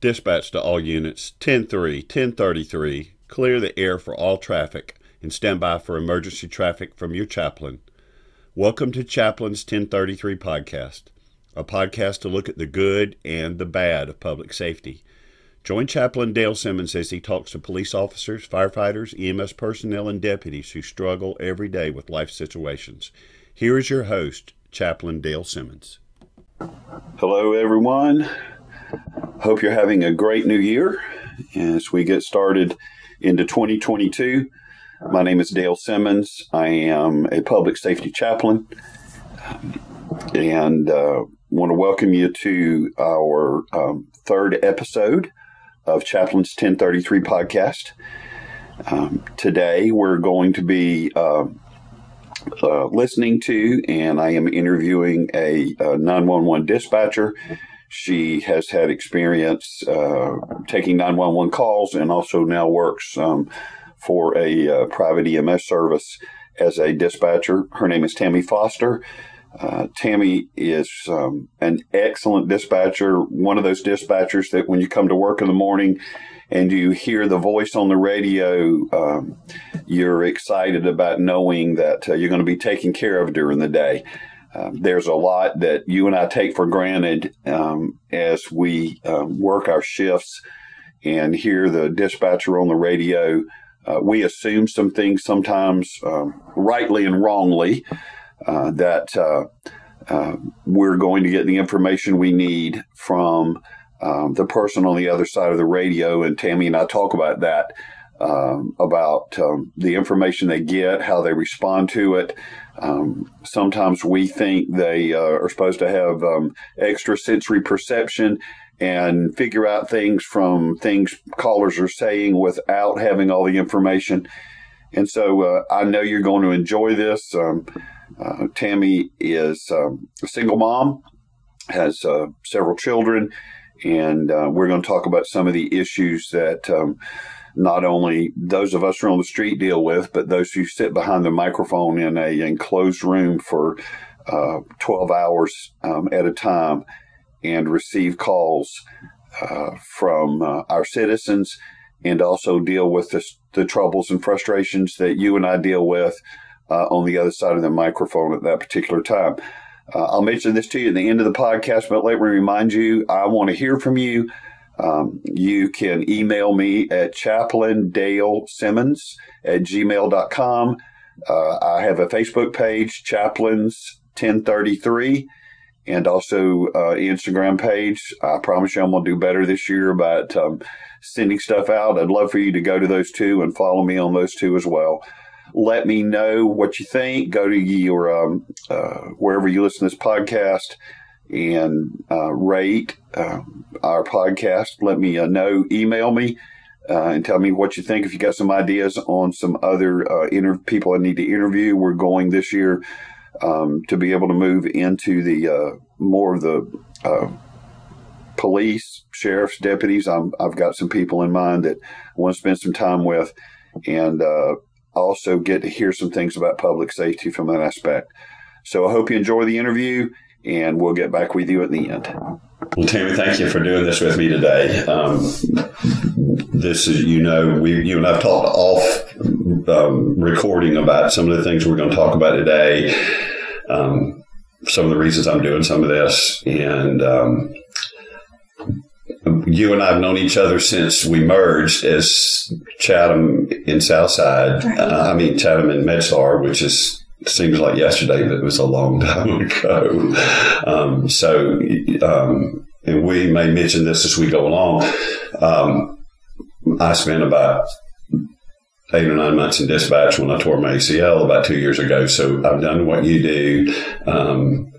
Dispatch to all units 10-3, 1033. Clear the air for all traffic and stand by for emergency traffic from your chaplain. Welcome to Chaplain's 1033 podcast, a podcast to look at the good and the bad of public safety. Join Chaplain Dale Simmons as he talks to police officers, firefighters, EMS personnel, and deputies who struggle every day with life situations. Here is your host, Chaplain Dale Simmons. Hello, everyone. Hope you're having a great new year as we get started into 2022. My name is Dale Simmons. I am a public safety chaplain and uh, want to welcome you to our um, third episode of Chaplain's 1033 podcast. Um, today we're going to be uh, uh, listening to and I am interviewing a, a 911 dispatcher she has had experience uh, taking 911 calls and also now works um, for a uh, private EMS service as a dispatcher. Her name is Tammy Foster. Uh, Tammy is um, an excellent dispatcher, one of those dispatchers that when you come to work in the morning and you hear the voice on the radio, um, you're excited about knowing that uh, you're going to be taken care of during the day. Um, there's a lot that you and I take for granted um, as we um, work our shifts and hear the dispatcher on the radio. Uh, we assume some things sometimes um, rightly and wrongly uh, that uh, uh, we're going to get the information we need from um, the person on the other side of the radio. And Tammy and I talk about that. Um, about the information they get, how they respond to it, um, sometimes we think they uh, are supposed to have um, extra sensory perception and figure out things from things callers are saying without having all the information. And so uh, I know you're going to enjoy this. Um, uh, Tammy is um, a single mom, has uh, several children, and uh, we're going to talk about some of the issues that um, not only those of us who are on the street deal with, but those who sit behind the microphone in a enclosed room for uh, 12 hours um, at a time and receive calls uh, from uh, our citizens and also deal with the, the, troubles and frustrations that you and I deal with uh, on the other side of the microphone at that particular time. Uh, I'll mention this to you at the end of the podcast, but let me remind you I want to hear from you. Um, you can email me at chaplaindalesimmons at gmail.com. Uh, I have a Facebook page, Chaplains 1033, and also uh, Instagram page. I promise you I'm going to do better this year about um, sending stuff out. I'd love for you to go to those two and follow me on those two as well. Let me know what you think. Go to your um, uh, wherever you listen to this podcast and uh, rate uh, our podcast. Let me uh, know. Email me uh, and tell me what you think. If you got some ideas on some other uh, inter- people I need to interview, we're going this year um, to be able to move into the uh, more of the police, sheriffs, deputies. i have got some people in mind that I want to spend some time with, and also get to hear some things about public safety from that aspect. So I hope you enjoy the interview and we'll get back with you at the end. Well, Tammy, thank you for doing this with me today. Um, this is, you know, we, you and I've talked off um, recording about some of the things we're going to talk about today. Um, some of the reasons I'm doing some of this, and um, you and I have known each other since we merged as Chatham in Southside. Right. Uh, I mean Chatham in MedStar, which is seems like yesterday, but it was a long time ago. Um, so, um, and we may mention this as we go along. Um, I spent about eight or nine months in dispatch when I tore my ACL about two years ago. So I've done what you do. Um,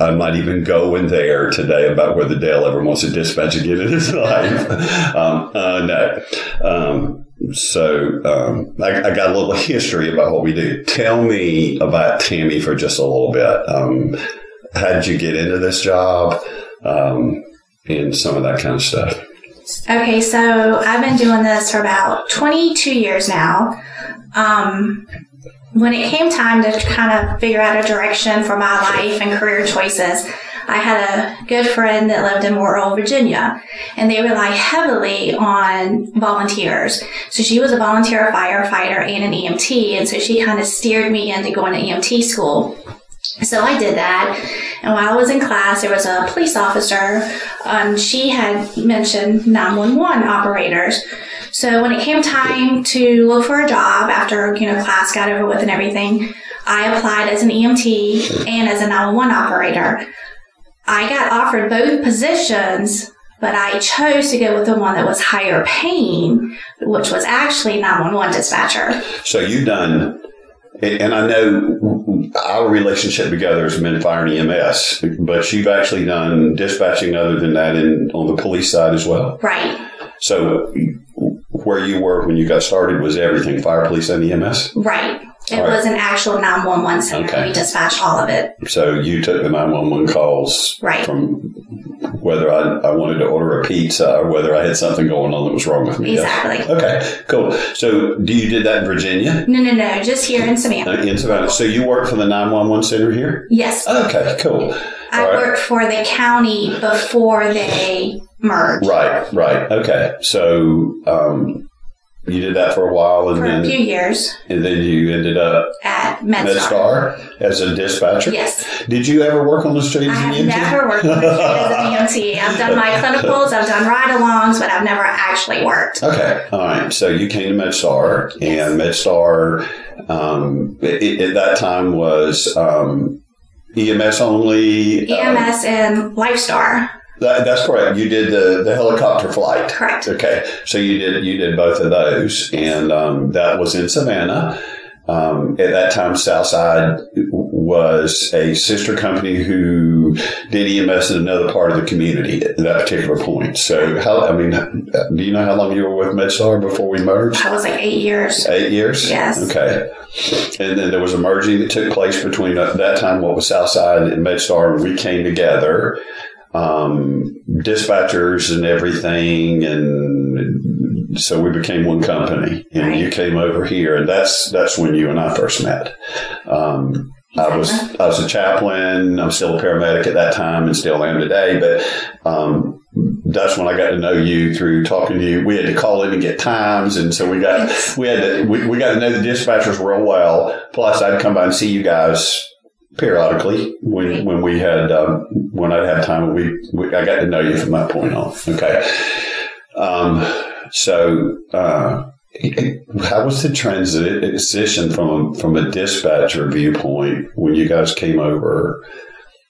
I might even go in there today about whether Dale ever wants to dispatch again in his life. um, uh, no. So um, I, I, got a little history about what we do. Tell me about Tammy for just a little bit. Um, how did you get into this job um, and some of that kind of stuff? Okay, so I've been doing this for about 22 years now. Um, when it came time to kind of figure out a direction for my life and career choices, I had a good friend that lived in Morrill, Virginia, and they rely heavily on volunteers. So she was a volunteer firefighter and an EMT, and so she kind of steered me into going to EMT school. So I did that. And while I was in class, there was a police officer, and she had mentioned 911 operators. So when it came time to look for a job after, you know, class got over with and everything, I applied as an EMT and as a 911 operator. I got offered both positions, but I chose to go with the one that was higher paying, which was actually 911 dispatcher. So you've done, and I know our relationship together has been fire and EMS, but you've actually done dispatching other than that in on the police side as well. Right. So where you were when you got started was everything fire, police, and EMS. Right. It right. was an actual 911 center. Okay. We dispatched all of it. So you took the 911 calls Right. from whether I, I wanted to order a pizza or whether I had something going on that was wrong with me. yes? Exactly. Okay, cool. So do you did that in Virginia? No, no, no. Just here in Savannah. Uh, In Savannah. So you work for the 911 center here? Yes. Okay, cool. I right. worked for the county before they merged. Right, right. Okay. So um, you did that for a while and then. For a few years and then you ended up at MedStar. MedStar as a dispatcher? Yes. Did you ever work on the streets I have EMT? never worked with as an EMT. I've done my clinicals, I've done ride-alongs, but I've never actually worked. Okay, all right. So you came to MedStar, and MedStar um, it, at that time was um, EMS only. um, EMS and Lifestar. That, that's correct. You did the, the helicopter flight. Correct. Okay, so you did you did both of those, and um, that was in Savannah. Um, at that time, Southside was a sister company who did EMS in another part of the community at that particular point. So, how I mean, do you know how long you were with MedStar before we merged? I was like eight years. Eight years? Yes. Okay. And then there was a merging that took place between uh, that time, what was Southside and MedStar, and we came together, um, dispatchers and everything, and so we became one company. And Right. you came over here, and that's that's when you and I first met. Um, I was I was a chaplain. I'm still a paramedic at that time, and still am today. But um, that's when I got to know you through talking to you. We had to call in and get times, and so we got we had to we, we got to know the dispatchers real well. Plus, I'd come by and see you guys periodically when when we had um, when I'd had time. We, we I got to know you from that point on. Okay, um, so. Uh, how was the transition from from a dispatcher viewpoint when you guys came over?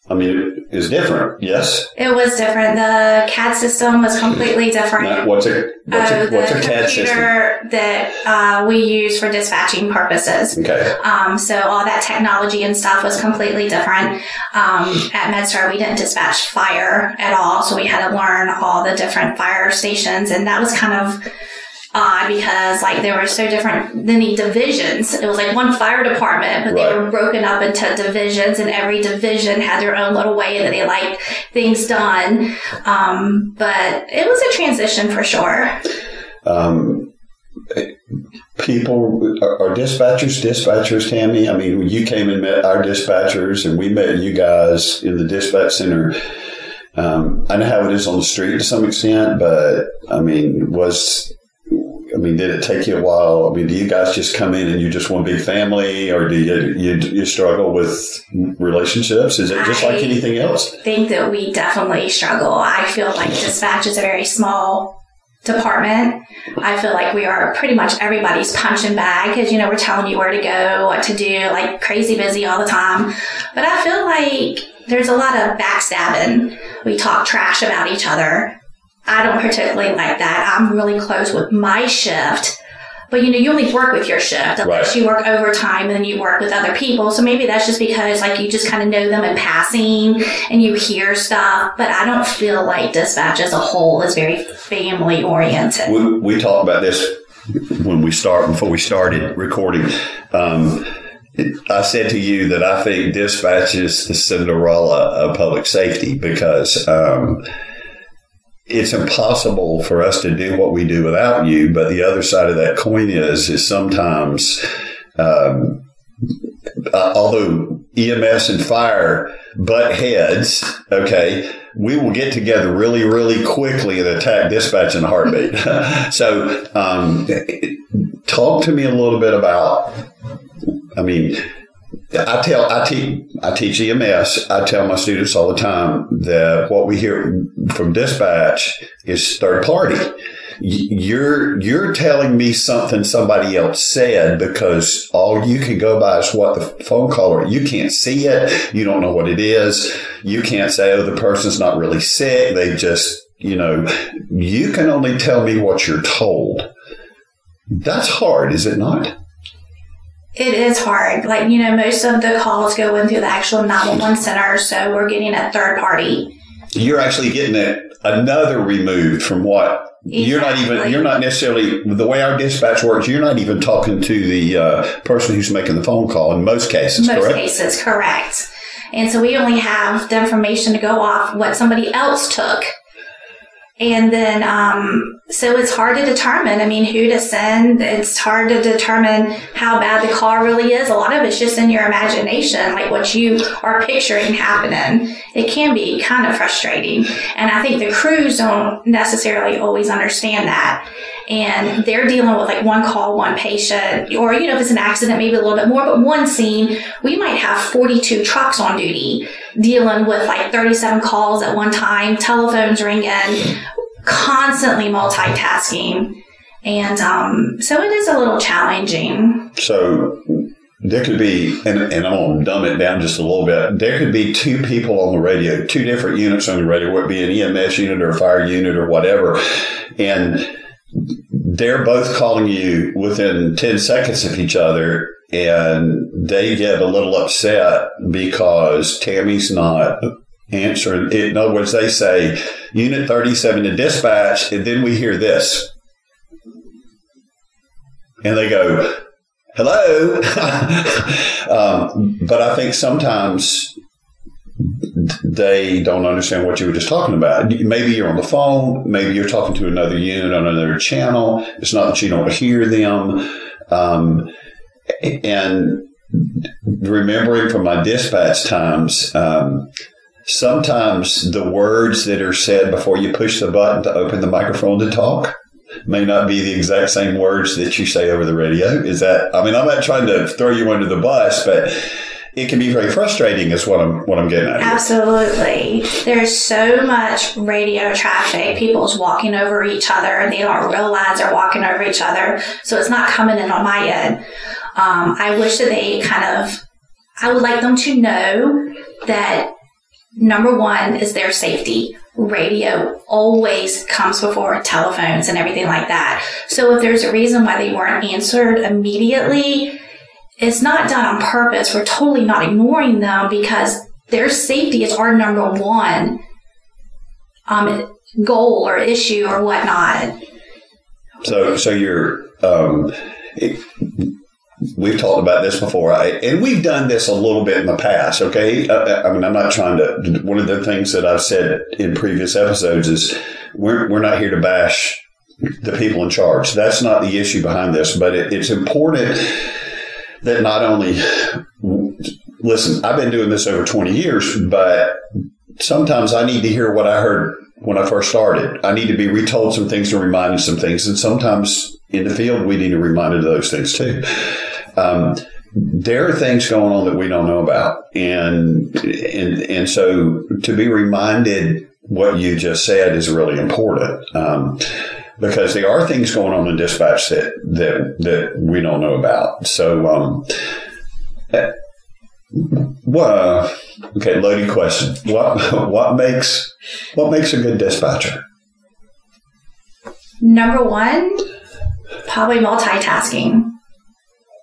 I mean, it's different, yes. It was different. The CAD system was completely different. Now, what's a what's Oh, a what's the a CAD system? computer that uh, we use for dispatching purposes. Okay, Um, so all that technology and stuff was completely different. Um, at MedStar, we didn't dispatch fire at all, so we had to learn all the different fire stations, and that was kind of odd because like they were so different than the divisions. It was like one fire department, but Right. they were broken up into divisions, and every division had their own little way that they liked things done. Um, but it was a transition for sure. um, people are, are dispatchers dispatchers. Tammy, I mean, you came and met our dispatchers, and we met you guys in the dispatch center. Um, I know how it is on the street to some extent, but I mean, was I mean, did it take you a while? I mean, do you guys just come in and you just want to be family, or do you you, you struggle with relationships? Is it just like anything else? I think that we definitely struggle. I feel like dispatch is a very small department. I feel like we are pretty much everybody's punching bag because, you know, we're telling you where to go, what to do, like crazy busy all the time. But I feel like there's a lot of backstabbing. We talk trash about each other. I don't particularly like that. I'm really close with my shift. But you know, you only work with your shift unless Right. you work overtime and then you work with other people. So maybe that's just because like you just kind of know them in passing and you hear stuff. But I don't feel like dispatch as a whole is very family oriented. we, we talked about this when we start before we started recording. Um, I said to you that I think dispatch is the Cinderella of public safety because um, it's impossible for us to do what we do without you. But the other side of that coin is is sometimes. Um, uh, although EMS and fire butt heads, okay, we will get together really, really quickly and attack dispatch in a heartbeat. so, um, talk to me a little bit about. I mean, I tell I teach I teach EMS. I tell my students all the time that what we hear from dispatch is third party. You're you're telling me something somebody else said because all you can go by is what the phone caller you can't see it. You don't know what it is. You can't say oh the person's not really sick. They just you know you can only tell me what you're told. That's hard is it not it is hard. Like, you know, most of the calls go in through the actual 911 center, so we're getting a third party. You're actually getting it another removed from what Exactly. You're not even. You're not necessarily the way our dispatch works. You're not even talking to the uh, person who's making the phone call in most cases. Most correct? cases, correct. And so we only have the information to go off what somebody else took and then, um, so it's hard to determine. I mean, who to send. It's hard to determine how bad the car really is. A lot of it's just in your imagination, like what you are picturing happening. It can be kind of frustrating. And I think the crews don't necessarily always understand that. And they're dealing with like one call, one patient, or, you know, if it's an accident, maybe a little bit more, but one scene, we might have 42 trucks on duty dealing with like 37 calls at one time, telephones ringing, constantly multitasking. And um, so it is a little challenging. So there could be, and, and I'm going to dumb it down just a little bit. There could be two people on the radio, two different units on the radio, it be an EMS unit or a fire unit or whatever. And they're both calling you within 10 seconds of each other and they get a little upset because Tammy's not answering. In other words, they say Unit 37 to dispatch, and then we hear this. And they go, hello. um, but I think sometimes they don't understand what you were just talking about. Maybe you're on the phone, maybe you're talking to another unit on another channel. It's not that you don't hear them. Um, and remembering from my dispatch times, um, sometimes the words that are said before you push the button to open the microphone to talk may not be the exact same words that you say over the radio. Is that, I mean, I'm not trying to throw you under the bus, but it can be very frustrating is what I'm what I'm getting at. Absolutely. There's so much radio traffic. People's walking over each other and they don't realize they're walking over each other. So it's not coming in on my end. Um, I wish that they kind of, I would like them to know that number one is their safety. Radio always comes before telephones and everything like that. So if there's a reason why they weren't answered immediately, it's not done on purpose. We're totally not ignoring them because their safety is our number one um, goal or issue or whatnot. So, so you're um, we've talked about this before, I, and we've done this a little bit in the past. Okay, I, I, mean, I'm not trying to. One of the things that I've said in previous episodes is we're we're not here to bash the people in charge. That's not the issue behind this, but it, it's important that not only listen. I've been doing this over 20 years, but sometimes I need to hear what I heard when I first started. I need to be retold some things and reminded some things, and sometimes in the field we need to remind of those things too um, there are things going on that we don't know about, and and and so to be reminded what you just said is really important. Um, because there are things going on in dispatch that that that we don't know about. So, um, uh, well, okay, loaded question. What what makes what makes a good dispatcher? Number one, probably multitasking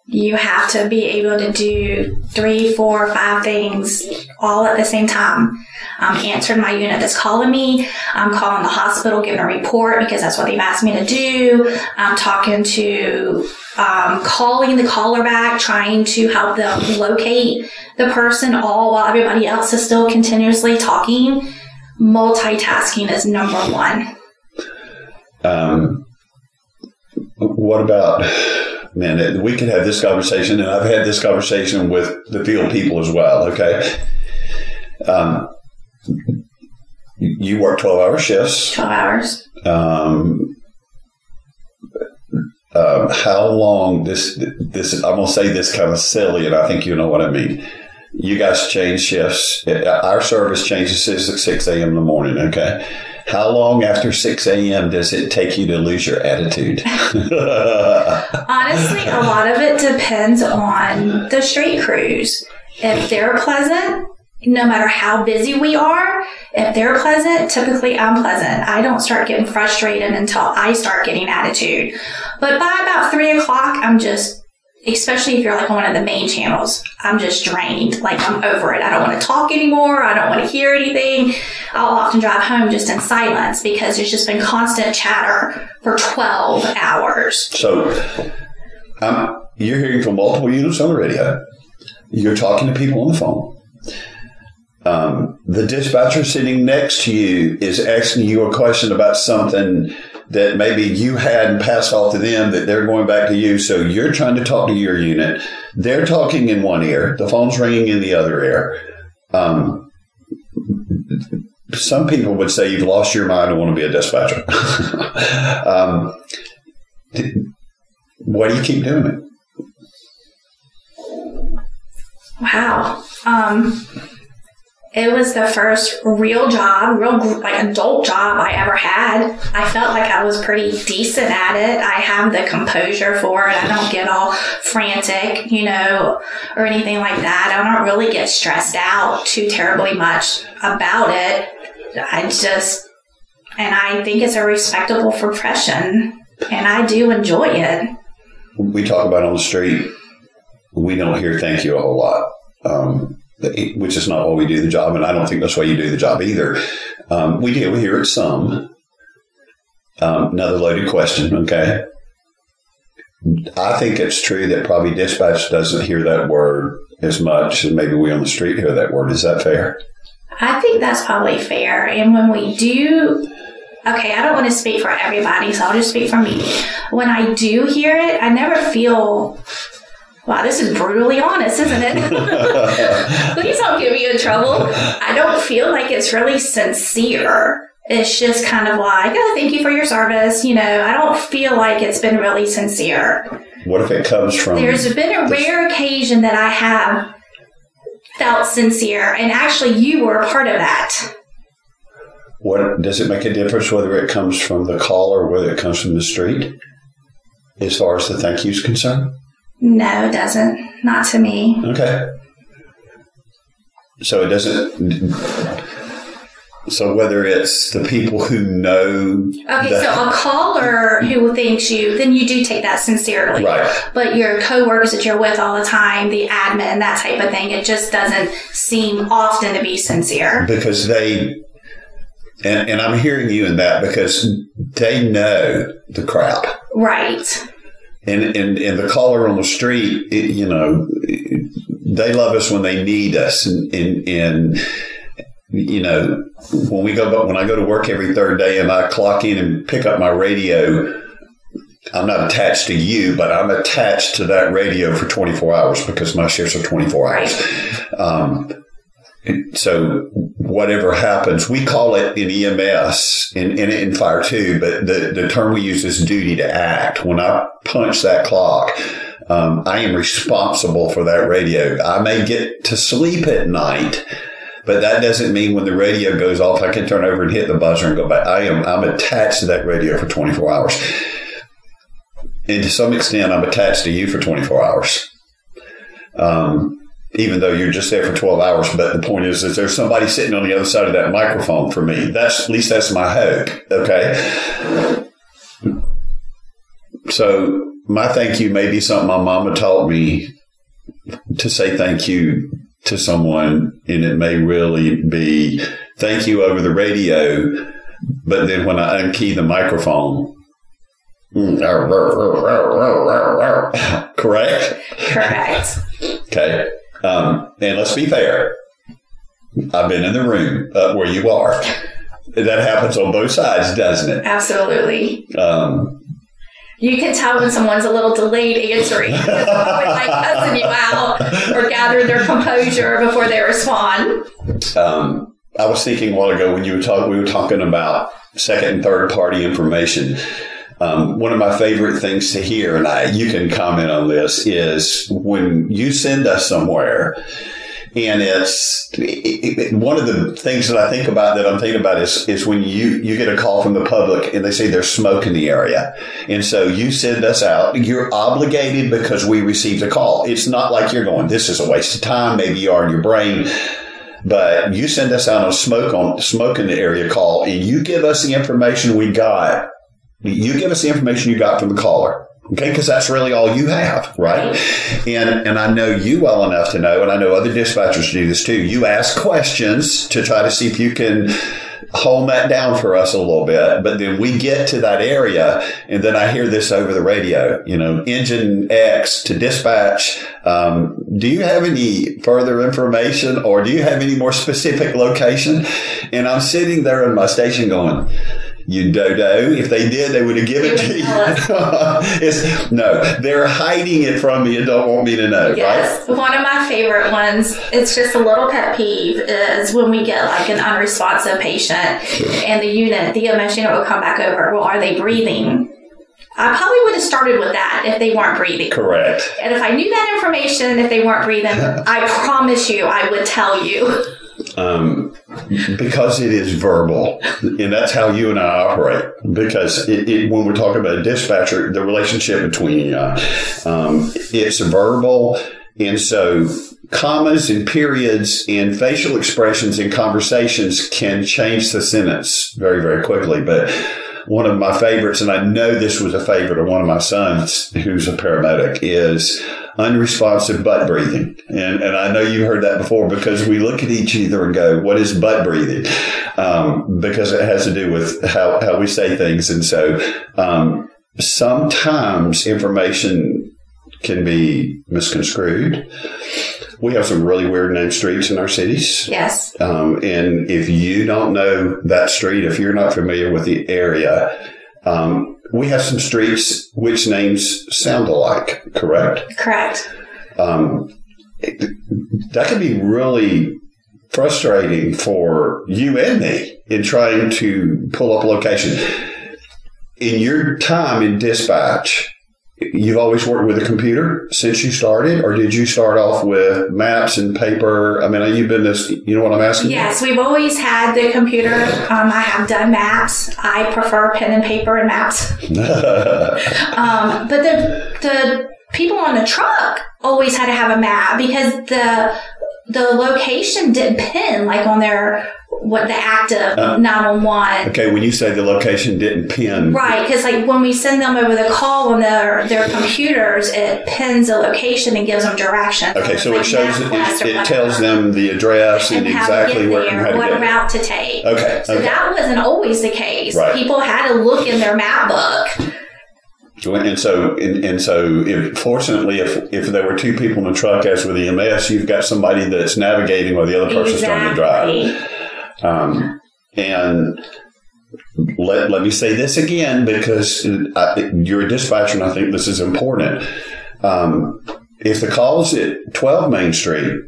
you have to be able to do three, four, five things all at the same time. I'm answering my unit that's calling me. I'm calling the hospital, giving a report because that's what they've asked me to do. I'm talking to, um, calling the caller back, trying to help them locate the person all while everybody else is still continuously talking. Multitasking is number one. Um, what about man, we could have this conversation, and I've had this conversation with the field people as well. Okay, um, you work twelve hour shifts. 12 hours. Um, um, how long this this I'm gonna say this kind of silly, and I think you know what I mean. You guys change shifts. Our service changes at six a.m. in the morning. Okay. How long after 6 a.m. does it take you to lose your attitude? Honestly, a lot of it depends on the street crews. If they're pleasant, no matter how busy we are, if they're pleasant, typically I'm pleasant. I don't start getting frustrated until I start getting attitude. But by about three o'clock, I'm just, especially if you're like on one of the main channels, I'm just drained. Like I'm over it. I don't want to talk anymore. I don't want to hear anything. I'll often drive home just in silence because there's just been constant chatter for 12 hours. So, um, you're hearing from multiple units on the radio. You're talking to people on the phone. Um, the dispatcher sitting next to you is asking you a question about something that maybe you had and passed off to them that they're going back to you. So you're trying to talk to your unit. They're talking in one ear. The phone's ringing in the other ear. Um, some people would say you've lost your mind and want to be a dispatcher. um, why do you keep doing it? Wow. Um, it was the first real job, real like adult job I ever had. I felt like I was pretty decent at it. I have the composure for it. I don't get all frantic, you know, or anything like that. I don't really get stressed out too terribly much about it. I just, and I think it's a respectable profession, and I do enjoy it. we talk about on the street, we don't hear thank you a whole lot, um, which is not why we do the job, and I don't think that's why you do the job either. Um, we do, we hear it some. Um, another loaded question, okay? I think it's true that probably dispatch doesn't hear that word as much as maybe we on the street hear that word. Is that fair? I think that's probably fair. And when we do, okay, I don't want to speak for everybody, so I'll just speak for me. When I do hear it, I never feel, wow, this is brutally honest, isn't it? Please don't get me in trouble. I don't feel like it's really sincere. It's just kind of like, oh, thank you for your service. You know, I don't feel like it's been really sincere. What if it comes from? There's been a rare occasion that I have felt sincere, and actually, you were a part of that. What does it make a difference whether it comes from the call or whether it comes from the street, as far as the thank you is concerned? No, it doesn't. Not to me. Okay. So it doesn't. So whether it's the people who know, Okay, the- so a caller who thinks you, then you do take that sincerely. right? But your coworkers that you're with all the time, the admin, and that type of thing, it just doesn't seem often to be sincere. Because they, and, and I'm hearing you in that because they know the crowd. Right. And, and, and the caller on the street, it, you know, they love us when they need us. And, and, and, you know, when we go, when I go to work every third day and I clock in and pick up my radio, I'm not attached to you, but I'm attached to that radio for 24 hours because my shifts are 24 hours. Um, so whatever happens, we call it in EMS and in, in, fire too, but the, the term we use is duty to act. When I punch that clock, um, I am responsible for that radio. I may get to sleep at night, but that doesn't mean when the radio goes off, I can turn over and hit the buzzer and go back. I am I'm attached to that radio for 24 hours, and to some extent, I'm attached to you for 24 hours. Um, even though you're just there for 12 hours. But the point is, is there's somebody sitting on the other side of that microphone for me. That's at least that's my hope. Okay. So my thank you may be something my mama taught me to say thank you to someone, and it may really be thank you over the radio. But then when I unkey the microphone, mm, correct? Correct. Okay. Um, and let's be fair. I've been in the room uh, where you are. That happens on both sides, doesn't it? Absolutely. Um, You can tell when someone's a little delayed answering. Like cussing you out or gather their composure before they respond. Um, I was thinking a while ago when you were talking, we were talking about second and third party information. Um, one of my favorite things to hear, and I, you can comment on this, is when you send us somewhere, and it's it, it, one of the things that I think about that I'm thinking about is is when you you get a call from the public and they say there's smoke in the area, and so you send us out. You're obligated because we received a call. It's not like you're going, this is a waste of time. Maybe you are in your brain but you send us out on smoke on smoke in the area call and you give us the information we got. You give us the information you got from the caller. Okay, because that's really all you have, right? And and I know you well enough to know, and I know other dispatchers do this too. You ask questions to try to see if you can hone that down for us a little bit. But then we get to that area, and then I hear this over the radio. You know, engine X to dispatch. Um, do you have any further information, or do you have any more specific location? And I'm sitting there in my station going you dodo. If they did, they would have given it to you. it's, no, they're hiding it from me and don't want me to know. Yes, right? one of my favorite ones. It's just a little pet peeve is when we get like an unresponsive patient and the unit, the EMS unit will come back over. Well, are they breathing? I probably would have started with that if they weren't breathing. Correct. And if I knew that information, if they weren't breathing, I promise you, I would tell you. Um, because it is verbal, and that's how you and I operate. Because it, it, when we're talking about a dispatcher, the relationship between you, um, it's verbal, and so commas and periods and facial expressions in conversations can change the sentence very, very quickly. But one of my favorites, and I know this was a favorite of one of my sons who's a paramedic, is unresponsive butt breathing. And, and I know you've heard that before because we look at each other and go, what is butt breathing? Um, because it has to do with how, how we say things. And so, um, sometimes information can be misconstrued. We have some really weird named streets in our cities. Yes. Um, and if you don't know that street, if you're not familiar with the area, um, we have some streets which names sound alike, correct? Correct. Um, it, that can be really frustrating for you and me in trying to pull up a location. In your time in dispatch, You've always worked with a computer since you started, or did you start off with maps and paper? I mean, you've been this, you know what I'm asking? Yes, we've always had the computer. Um, I have done maps. I prefer pen and paper and maps. um, but the, the people on the truck always had to have a map because the, the location didn't pin like on their what the active uh, 911. Okay, when you say the location didn't pin. Right, because like when we send them over the call on their, their computers, it pins a location and gives them directions. Okay, so, it shows, it, it tells them the address and, and exactly where there, what route to take. Okay, so okay. that wasn't always the case. Right. People had to look in their map book. And so, and, and so, if, fortunately, if if there were two people in the truck, as with EMS, you've got somebody that's navigating while the other person's exactly. trying to drive. Um, and let, let me say this again because I, you're a dispatcher and I think this is important. Um, if the call is at 12 Main Street,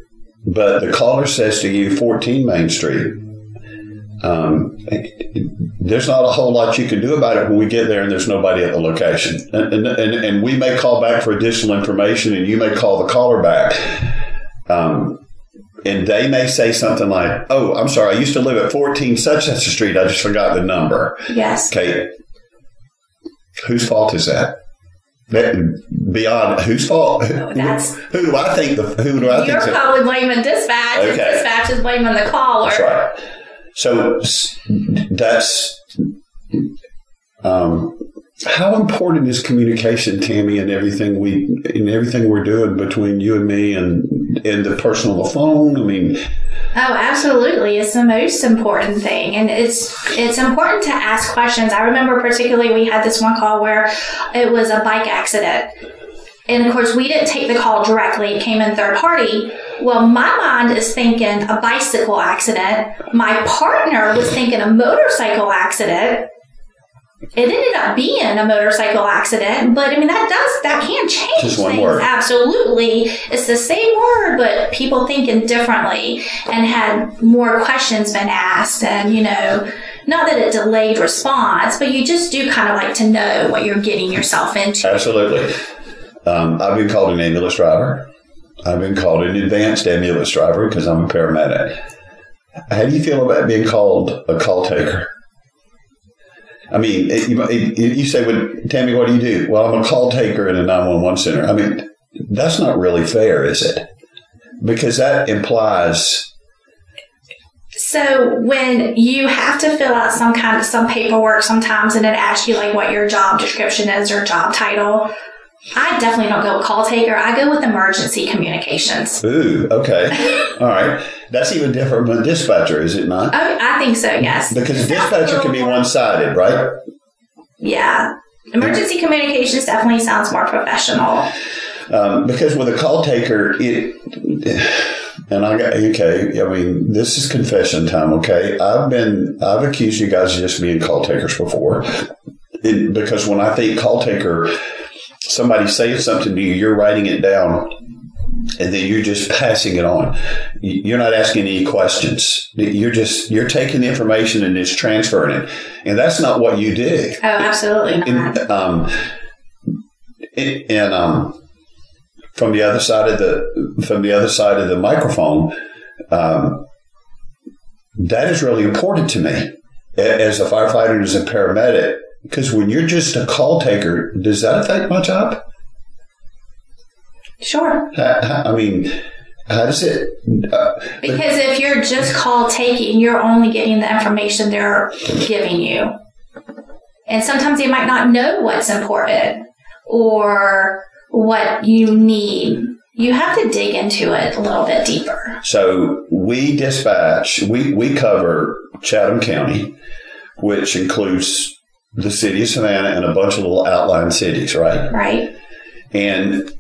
but the caller says to you 14 Main Street, um, there's not a whole lot you can do about it when we get there and there's nobody at the location. And, and, and, and we may call back for additional information and you may call the caller back. Um, and they may say something like, "Oh, I'm sorry, I used to live at 14 such such a street. I just forgot the number." Yes. Okay. Whose fault is that? Beyond whose fault? that's who do I think the who do I think? You're probably blaming dispatch, okay. and dispatch is blaming the caller. That's right. So that's um, how important is communication, Tammy, and everything we in everything we're doing between you and me and and the person on the phone? I mean, Oh, absolutely. It's the most important thing. And it's it's important to ask questions. I remember particularly we had this one call where it was a bike accident. And of course, we didn't take the call directly. It came in third party. Well, my mind is thinking a bicycle accident. My partner was thinking a motorcycle accident. It ended up being a motorcycle accident, but I mean that does that can change Just one things. word. Absolutely, it's the same word, but people thinking differently, and had more questions been asked, and you know, not that it delayed response, but you just do kind of like to know what you're getting yourself into. Absolutely. Um, I've been called an ambulance driver. I've been called an advanced ambulance driver because I'm a paramedic. How do you feel about being called a call taker? I mean, it, you, it, you say, well, Tammy, what do you do? Well, I'm a call taker in a 911 center. I mean, that's not really fair, is it? Because that implies So when you have to fill out some kind of some paperwork sometimes and it asks you like what your job description is or job title, I definitely don't go with call taker. I go with emergency communications. Ooh, okay. All right. That's even different from dispatcher, is it not? Oh, I think so, yes. Because It's dispatcher can be one sided, right? Yeah. Emergency communications definitely sounds more professional. Um, because with a call taker, it, and I got, okay, I mean, this is confession time, okay? I've been, I've accused you guys of just being call takers before. It, because when I think call taker, somebody says something to you, you're writing it down and then you're just passing it on. You're not asking any questions. You're just you're taking the information and just transferring it, and that's not what you do. Oh, absolutely not. And, um, it- and um, from the other side of the from the other side of the microphone, um, that is really important to me as a firefighter and as a paramedic. Because when you're just a call taker, does that affect my job? Sure. How- I mean, how does it? Uh, Because if you're just call taking, you're only getting the information they're giving you. And sometimes they might not know what's important or what you need. You have to dig into it a little bit deeper. So we dispatch, we, we cover Chatham County, which includes the city of Savannah and a bunch of little outlying cities, right? Right? And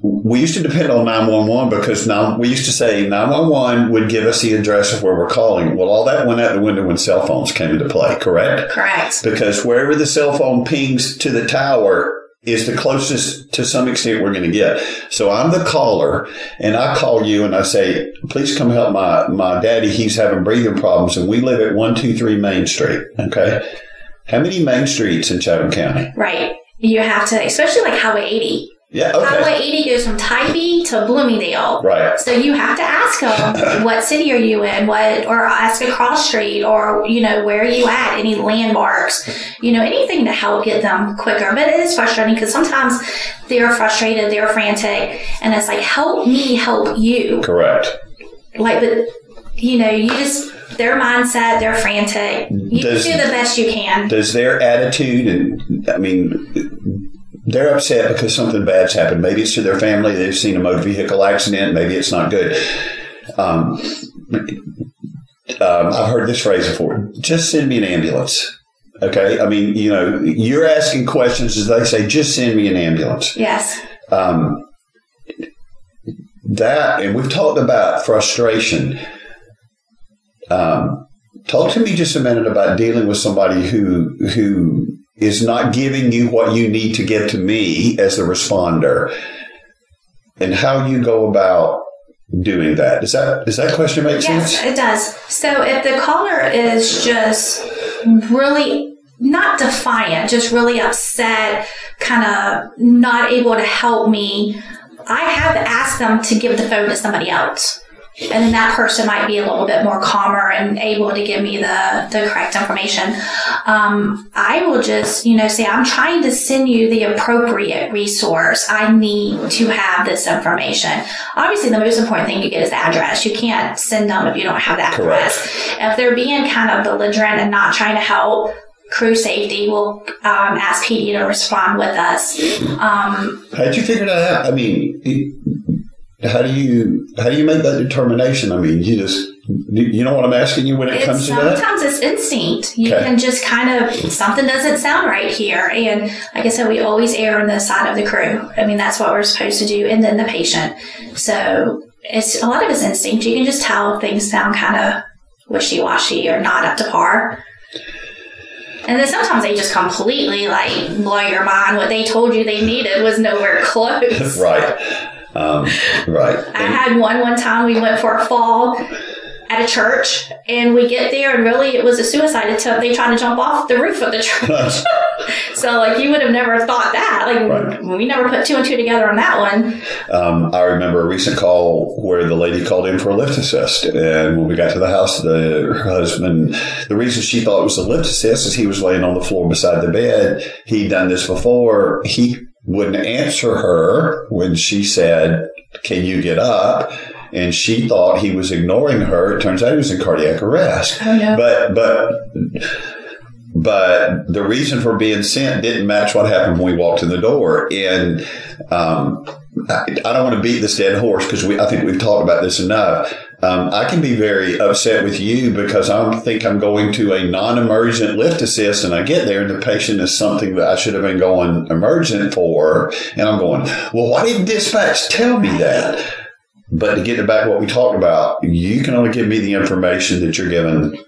we used to depend on 911 because now we used to say 911 would give us the address of where we're calling. Well, all that went out the window when cell phones came into play, correct? Correct. Because wherever the cell phone pings to the tower is the closest to some extent we're going to get. So I'm the caller and I call you and I say, please come help my, my daddy. He's having breathing problems and we live at 123 Main Street. Okay. How many main streets in Chatham County? Right. You have to, especially like Highway 80. Yeah. Okay. Highway 80 goes from Tybee to Bloomingdale. Right. So you have to ask them, what city are you in? What, or ask a cross street or, you know, where are you at? Any landmarks? You know, anything to help get them quicker. But it is frustrating because sometimes they're frustrated, they're frantic, and it's like, help me help you. Correct. Like, but, you know, you just, their mindset, they're frantic. You Does- do the best you can. Does their attitude and I mean they're upset because something bad's happened. Maybe it's to their family. They've seen a motor vehicle accident. Maybe it's not good. Um, um, I've heard this phrase before. Just send me an ambulance. Okay. I mean, you know, you're asking questions as they say, just send me an ambulance. Yes. Um, that, and we've talked about frustration. Um, talk to me just a minute about dealing with somebody who who is not giving you what you need to give to me as the responder, and how you go about doing that. Does that does that question make Yes, sense? it does. So if the caller is just really not defiant, just really upset, kind of not able to help me, I have asked them to give the phone to somebody else. And then that person might be a little bit more calmer and able to give me the, the correct information. Um, I will just, you know, say, I'm trying to send you the appropriate resource. I need to have this information. Obviously, the most important thing you get is the address. You can't send them if you don't have the address. If they're being kind of belligerent and not trying to help, crew safety will um, ask PD to respond with us. Um, How'd you figure that out? I mean, it- how do you how do you make that determination? I mean, you just you know what I'm asking you when it it's comes to that. sometimes it's instinct. You Okay. can just kind of something doesn't sound right here, and like I said, we always err on the side of the crew. I mean, that's what we're supposed to do, and then the patient. So it's a lot of it's instinct. You can just tell if things sound kind of wishy washy or not up to par. And then sometimes they just completely like blow your mind. What they told you they needed was nowhere close. right. Um, right. I had one one time we went for a fall at a church and we get there and really it was a suicide attempt. They tried to jump off the roof of the church. so like you would have never thought that. Like Right. we never put two and two together on that one. Um, I remember a recent call where the lady called in for a lift assist, and when we got to the house, the her husband, the reason she thought it was a lift assist is he was laying on the floor beside the bed. He'd done this before. He wouldn't answer her when she said, "Can you get up?" And she thought he was ignoring her. It turns out he was in cardiac arrest. Oh no. But but but the reason for being sent didn't match what happened when we walked in the door. And um, I, I don't want to beat this dead horse because I think we've talked about this enough. Um, I can be very upset with you because I think I'm going to a non-emergent lift assist, and I get there, and the patient is something that I should have been going emergent for, and I'm going, well, why didn't dispatch tell me that? But to get back what we talked about, you can only give me the information that you're given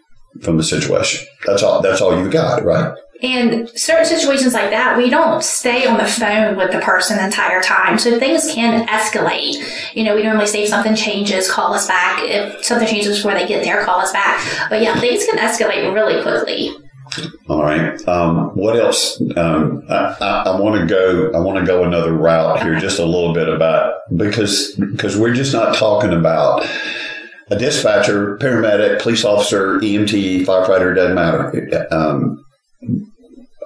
from the situation. That's all. That's all you've got, right? And certain situations like that, we don't stay on the phone with the person the entire time. So things can escalate. You know, we normally say if something changes, call us back. If something changes before they get there, call us back. But yeah, things can escalate really quickly. All right. Um, what else? Um, I, I, I want to go. I want to go another route here, just a little bit about because because we're just not talking about a dispatcher, paramedic, police officer, EMT, firefighter. Doesn't matter. Um,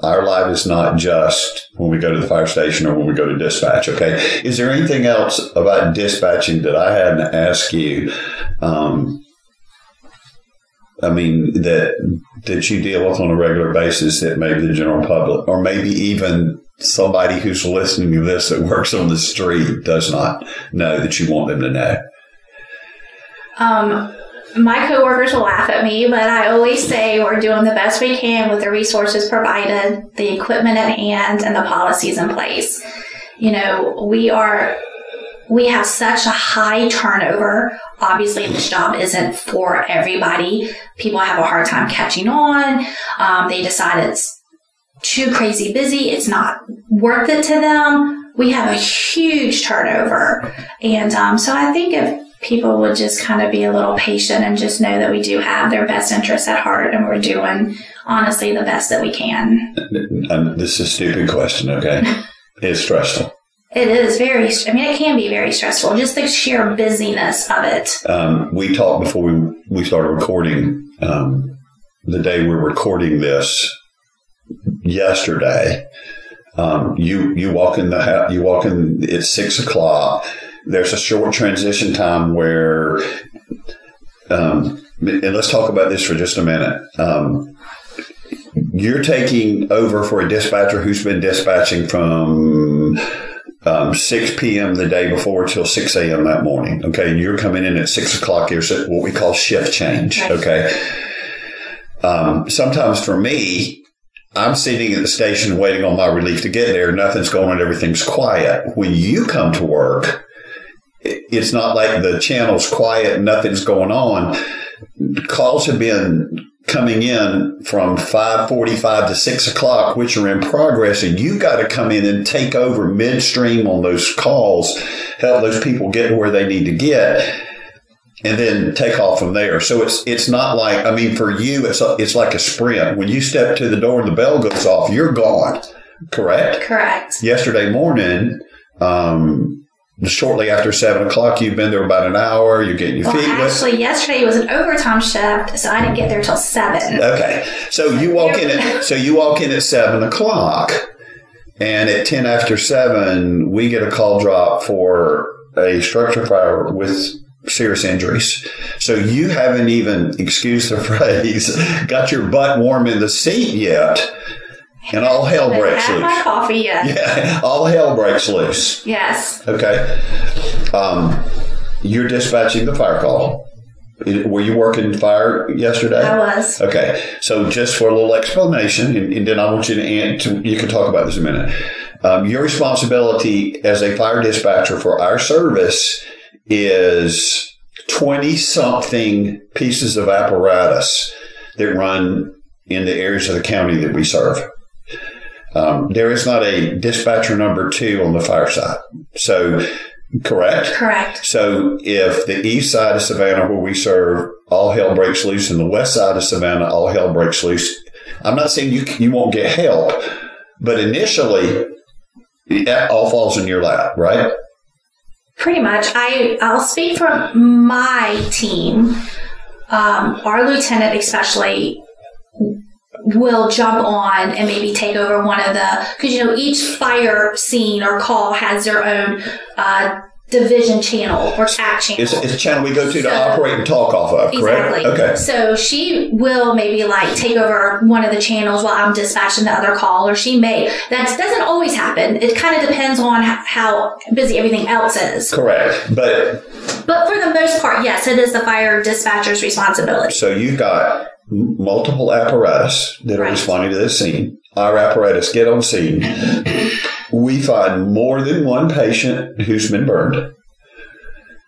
our life is not just when we go to the fire station or when we go to dispatch. Okay. Is there anything else about dispatching that I hadn't asked you? Um, I mean that that you deal with on a regular basis that maybe the general public or maybe even somebody who's listening to this that works on the street does not know that you want them to know. Um, my coworkers will laugh at me, but I always say we're doing the best we can with the resources provided, the equipment at hand, and the policies in place. You know, we are we have such a high turnover. Obviously, this job isn't for everybody. People have a hard time catching on. Um, they decide it's too crazy busy. It's not worth it to them. We have a huge turnover. And um, so I think if people would just kind of be a little patient and just know that we do have their best interests at heart and we're doing honestly the best that we can. And this is a stupid question, okay? It's stressful. It is very, I mean, it can be very stressful, just the sheer busyness of it. Um, we talked before we, we started recording, um, the day we're recording this yesterday. Um, you, you walk in the house, you walk in, it's six o'clock. There's a short transition time where, um, and let's talk about this for just a minute. Um, you're taking over for a dispatcher who's been dispatching from um, 6 p.m. the day before till 6 a.m. that morning. Okay. And you're coming in at 6 o'clock. Here's what we call shift change. Okay. Um, sometimes for me, I'm sitting at the station waiting on my relief to get there. Nothing's going on. Everything's quiet. When you come to work, it's not like the channel's quiet, nothing's going on. Calls have been coming in from 5.45 to 6 o'clock, which are in progress, and you got to come in and take over midstream on those calls, help those people get to where they need to get and then take off from there. So it's it's not like I mean for you it's a, it's like a sprint. When you step to the door and the bell goes off, you're gone. Correct. Correct. Yesterday morning, um, shortly after seven o'clock, you've been there about an hour. You're getting your Well, feet wet. actually, yesterday was an overtime shift, so I didn't get there till seven. Okay, so you walk in at so you walk in at seven o'clock, and at ten after seven, we get a call drop for a structure fire with serious injuries. So you haven't even, excuse the phrase, got your butt warm in the seat yet, and all hell breaks had my loose. coffee yet. Yeah, all hell breaks loose. Yes. Okay, um, you're dispatching the fire call. Were you working fire yesterday? I was. Okay, so just for a little explanation, and, and then I want you to, answer, you can talk about this in a minute. Um, your responsibility as a fire dispatcher for our service is 20 something pieces of apparatus that run in the areas of the county that we serve. Um, there is not a dispatcher number two on the fire side. So, correct? Correct. So, if the east side of Savannah, where we serve, all hell breaks loose, and the west side of Savannah, all hell breaks loose, I'm not saying you you won't get help, but initially, that all falls in your lap, right? Pretty much. I I'll speak for my team. Um, our lieutenant, especially, will jump on and maybe take over one of the because you know each fire scene or call has their own uh, division channel or TAC channel. It's, it's a channel we go to to operate and talk off of, correct? Exactly. Okay. So she will maybe like take over one of the channels while I'm dispatching the other call, or she may. That doesn't always happen. It kind of depends on how busy everything else is. Correct. But But for the most part, yes, it is the fire dispatcher's responsibility. so you've got multiple apparatus that are Right. responding to this scene. Our apparatus get on scene. we find more than one patient who's been burned.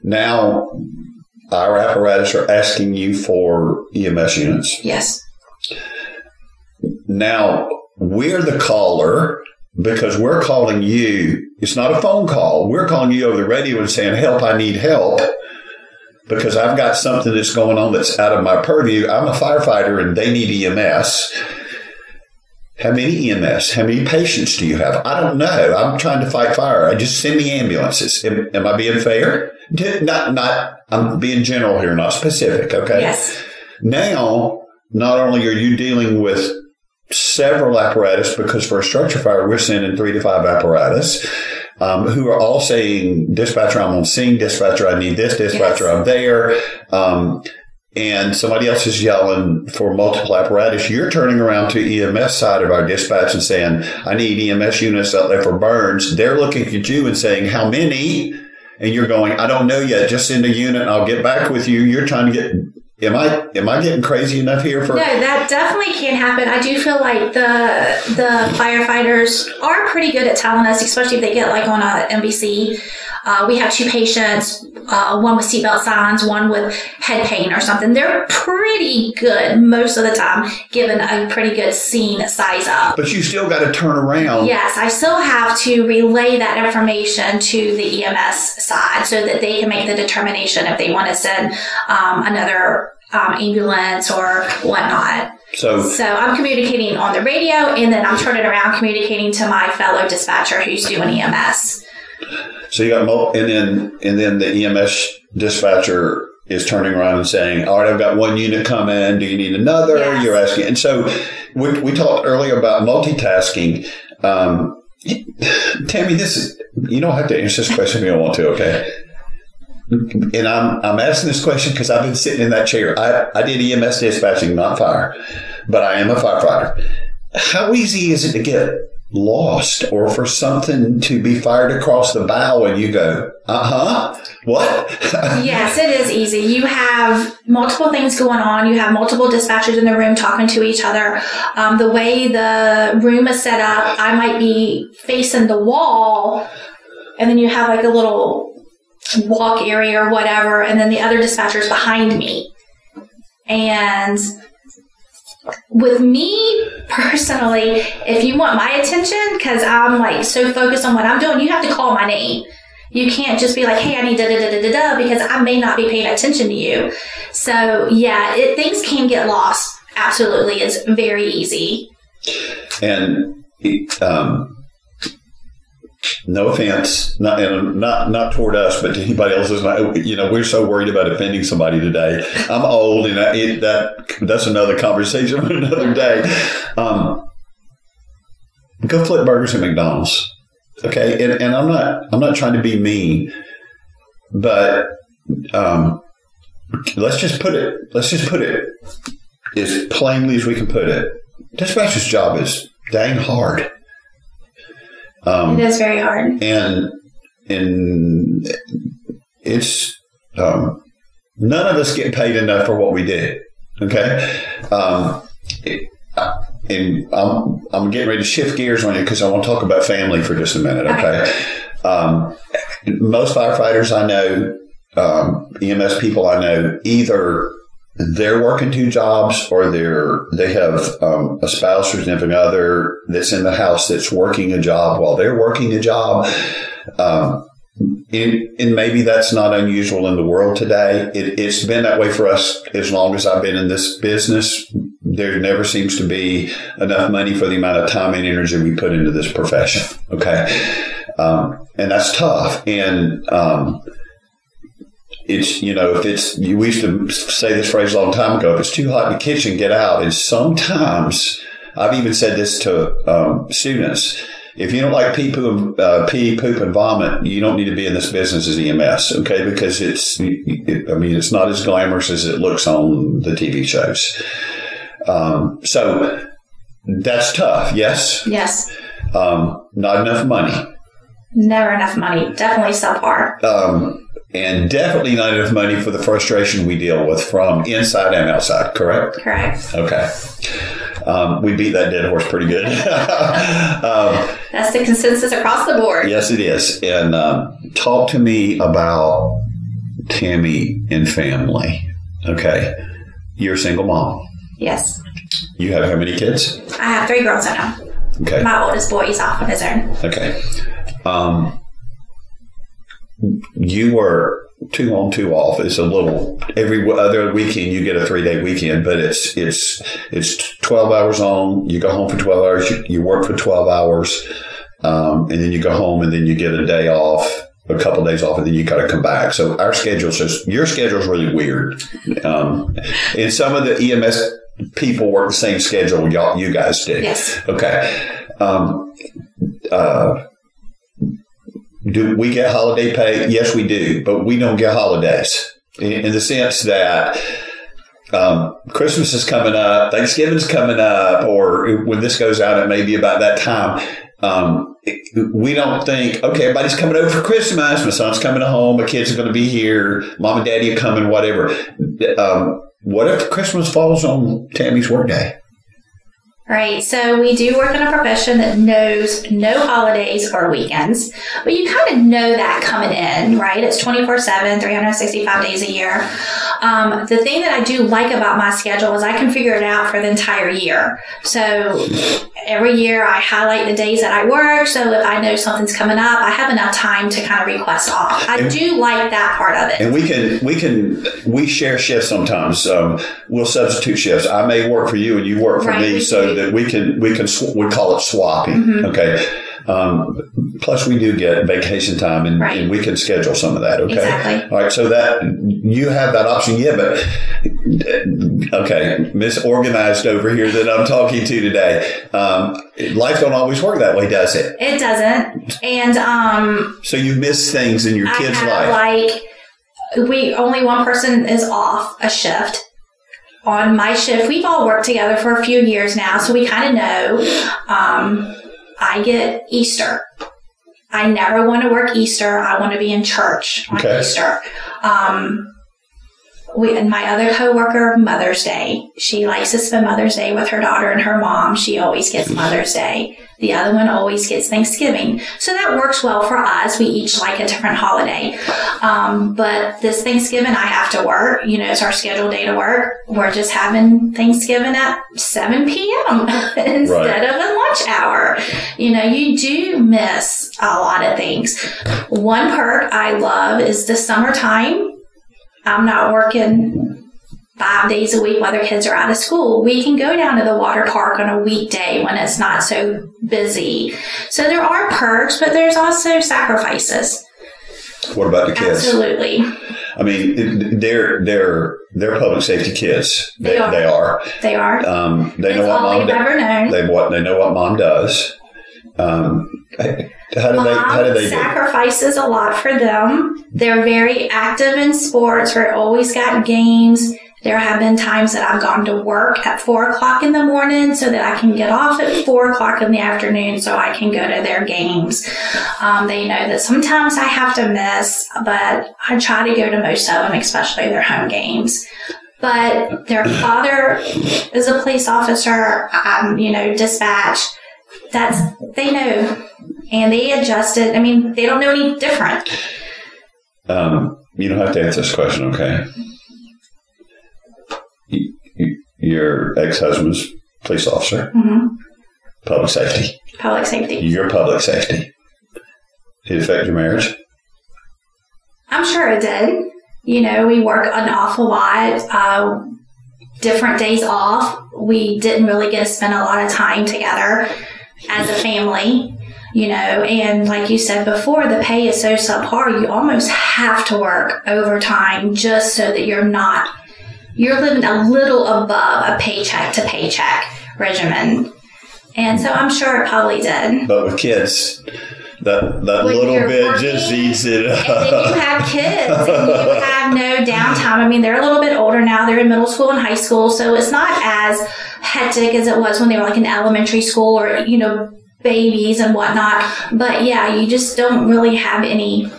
Now, our apparatus are asking you for EMS units. Yes. Now, we're the caller because we're calling you. It's not a phone call. We're calling you over the radio and saying, Help, I need help because I've got something that's going on that's out of my purview. I'm a firefighter and they need EMS. How many EMS? How many patients do you have? I don't know. I'm trying to fight fire. I just send me ambulances. Am, am I being fair? Not, not. I'm being general here, not specific. Okay. Yes. Now, not only are you dealing with several apparatus, because for a structure fire, we're sending three to five apparatus, um, who are all saying, dispatcher, I'm on scene, dispatcher, I need this, dispatcher, Yes. I'm there. Um, and somebody else is yelling for multiple apparatus. You're turning around to EMS side of our dispatch and saying, I need EMS units out there for burns. They're looking at you and saying, how many? And you're going, I don't know yet. Just send a unit and I'll get back with you. You're trying to get Am I am I getting crazy enough here for? No, that definitely can happen. I do feel like the the firefighters are pretty good at telling us, especially if they get like on a MVC. Uh, we have two patients, uh, one with seatbelt signs, one with head pain or something. They're pretty good most of the time, given a pretty good scene size up. But you still got to turn around. Yes, I still have to relay that information to the EMS side so that they can make the determination if they want to send um, another um, ambulance or whatnot. So So I'm communicating on the radio and then I'm turning around communicating to my fellow dispatcher who's doing EMS. So you got mo- and then and then the EMS dispatcher is turning around and saying, "All right, I've got one unit coming. Do you need another?" Yes. You're asking, and so we, we talked earlier about multitasking. Um, Tammy, this is you don't have to answer this question if you don't want to. Okay. And I'm I'm asking this question because I've been sitting in that chair. I, I did EMS dispatching, not fire, but I am a firefighter. How easy is it to get lost or for something to be fired across the bow and you go, uh huh, what? Yes, it is easy. You have multiple things going on. You have multiple dispatchers in the room talking to each other. Um, the way the room is set up, I might be facing the wall, and then you have like a little walk area or whatever, and then the other dispatchers behind me. And with me personally, if you want my attention, because I'm like so focused on what I'm doing, you have to call my name. You can't just be like, hey, I need da da da da da because I may not be paying attention to you. So, yeah, it, things can get lost. Absolutely. It's very easy. and um, no offense, not not not toward us, but to anybody else who's not. You know, we're so worried about offending somebody today. I'm old, and I, it, that that's another conversation for another day. Um, go flip burgers at McDonald's, okay? And, and I'm not I'm not trying to be mean, but um, let's just put it let's just put it as plainly as we can put it. Dispatcher's job is dang hard. Um, It is very hard. and and it's um, none of us get paid enough for what we do. Okay, um, it, uh, and I'm I'm getting ready to shift gears on you because I want to talk about family for just a minute. Okay, um, most firefighters I know, um, EMS people I know, either they're working two jobs or they're they have um, a spouse or significant other that's in the house that's working a job while they're working a job. Um, and, and, maybe that's not unusual in the world today. It, it's been that way for us as long as i've been in this business. There never seems to be enough money for the amount of time and energy we put into this profession okay? Um, and that's tough. And um, it's you know if it's we used to say this phrase a long time ago if it's too hot in the kitchen get out. And sometimes i've even said this to um, students if you don't like pee poop, uh, pee poop and vomit you don't need to be in this business as ems okay? Because it's it, i mean it's not as glamorous as it looks on the tv shows. Um, so that's tough yes? Yes. Um, not enough money. Never enough money. Definitely subpar. Um, and definitely not enough money for the frustration we deal with from inside and outside, correct? Correct. Okay. Um, we beat that dead horse pretty good. um, That's the consensus across the board. Yes, it is. And um, talk to me about Tammy and family. Okay. You're a single mom. Yes. You have how many kids? I have three girls at home. Okay. My oldest boy is off on his own. Okay. Um, you were two on two off. It's a little every other weekend you get a three day weekend but it's it's it's 12 hours on. You go home for 12 hours. You, you work for 12 hours um, and then you go home and then you get a day off a couple of days off and then you got to come back. So our schedule just your schedule is really weird. Um, and some of the ems people work the same schedule y'all you guys do. Yes. Okay. Um, uh, do we get holiday pay? Yes, we do, but we don't get holidays in, in the sense that um, Christmas is coming up, Thanksgiving's coming up, or when this goes out, it may be about that time. Um, we don't think, okay, everybody's coming over for Christmas. My son's coming home. My kids are going to be here. Mom and daddy are coming, whatever. Um, what if Christmas falls on Tammy's workday? Right. So we do work in a profession that knows no holidays or weekends, but you kind of know that coming in, right? It's 24 7, 365 days a year. Um, the thing that I do like about my schedule is I can figure it out for the entire year. So every year I highlight the days that I work. So if I know something's coming up, I have enough time to kind of request off. I and, do like that part of it. And we can, we can, we share shifts sometimes. Um, we'll substitute shifts. I may work for you and you work for right, me. So that we can we can sw- we call it swapping. Mm-hmm. Okay. Um, plus, we do get vacation time, and, right. and, we can schedule some of that. Okay. Exactly. All right. So that you have that option, yeah. But okay, misorganized over here that I'm talking to today. Um, life don't always work that way, does it? It doesn't. And um, so you miss things in your I kids' life. Like we only one person is off a shift on my shift, we've all worked together for a few years now, so we kind of know. Um, I get Easter. I never want to work Easter. I want to be in church on okay. Easter. Um, we, and my other coworker, Mother's Day. She likes to spend Mother's Day with her daughter and her mom. She always gets Mother's Day. The other one always gets Thanksgiving. So that works well for us. We each like a different holiday. Um, but this Thanksgiving, I have to work. You know, it's our scheduled day to work. We're just having Thanksgiving at 7 p.m. instead right. of a lunch hour. You know, you do miss a lot of things. One perk I love is the summertime. I'm not working five days a week while their kids are out of school. We can go down to the water park on a weekday when it's not so busy. So there are perks, but there's also sacrifices. What about the kids? Absolutely. I mean, they're they're they're public safety kids. They, they are. They are. They are. Um, they know what mom does. They what they know what mom does. Um, how do they? How do they sacrifices do? a lot for them. They're very active in sports. We're always got games. There have been times that I've gone to work at four o'clock in the morning so that I can get off at four o'clock in the afternoon so I can go to their games. Um, they know that sometimes I have to miss, but I try to go to most of them, especially their home games. But their father is a police officer, um, you know, dispatch. That's, they know and they adjusted. I mean, they don't know any different. Um, you don't have to answer this question, okay? Your ex husband's police officer, hmm public safety. Public safety. Your public safety. Did it affect your marriage? I'm sure it did. You know, we work an awful lot. Uh, different days off. We didn't really get to spend a lot of time together as a family. You know, and like you said before, the pay is so subpar. You almost have to work overtime just so that you're not you're living a little above a paycheck to paycheck regimen. And so I'm sure it probably did. But with kids, that that When little bit working, just eats it up. And then you have kids and you have no downtime. I mean, they're a little bit older now. They're in middle school and high school. So it's not as hectic as it was when they were like in elementary school or, you know, babies and whatnot. But yeah, you just don't really have any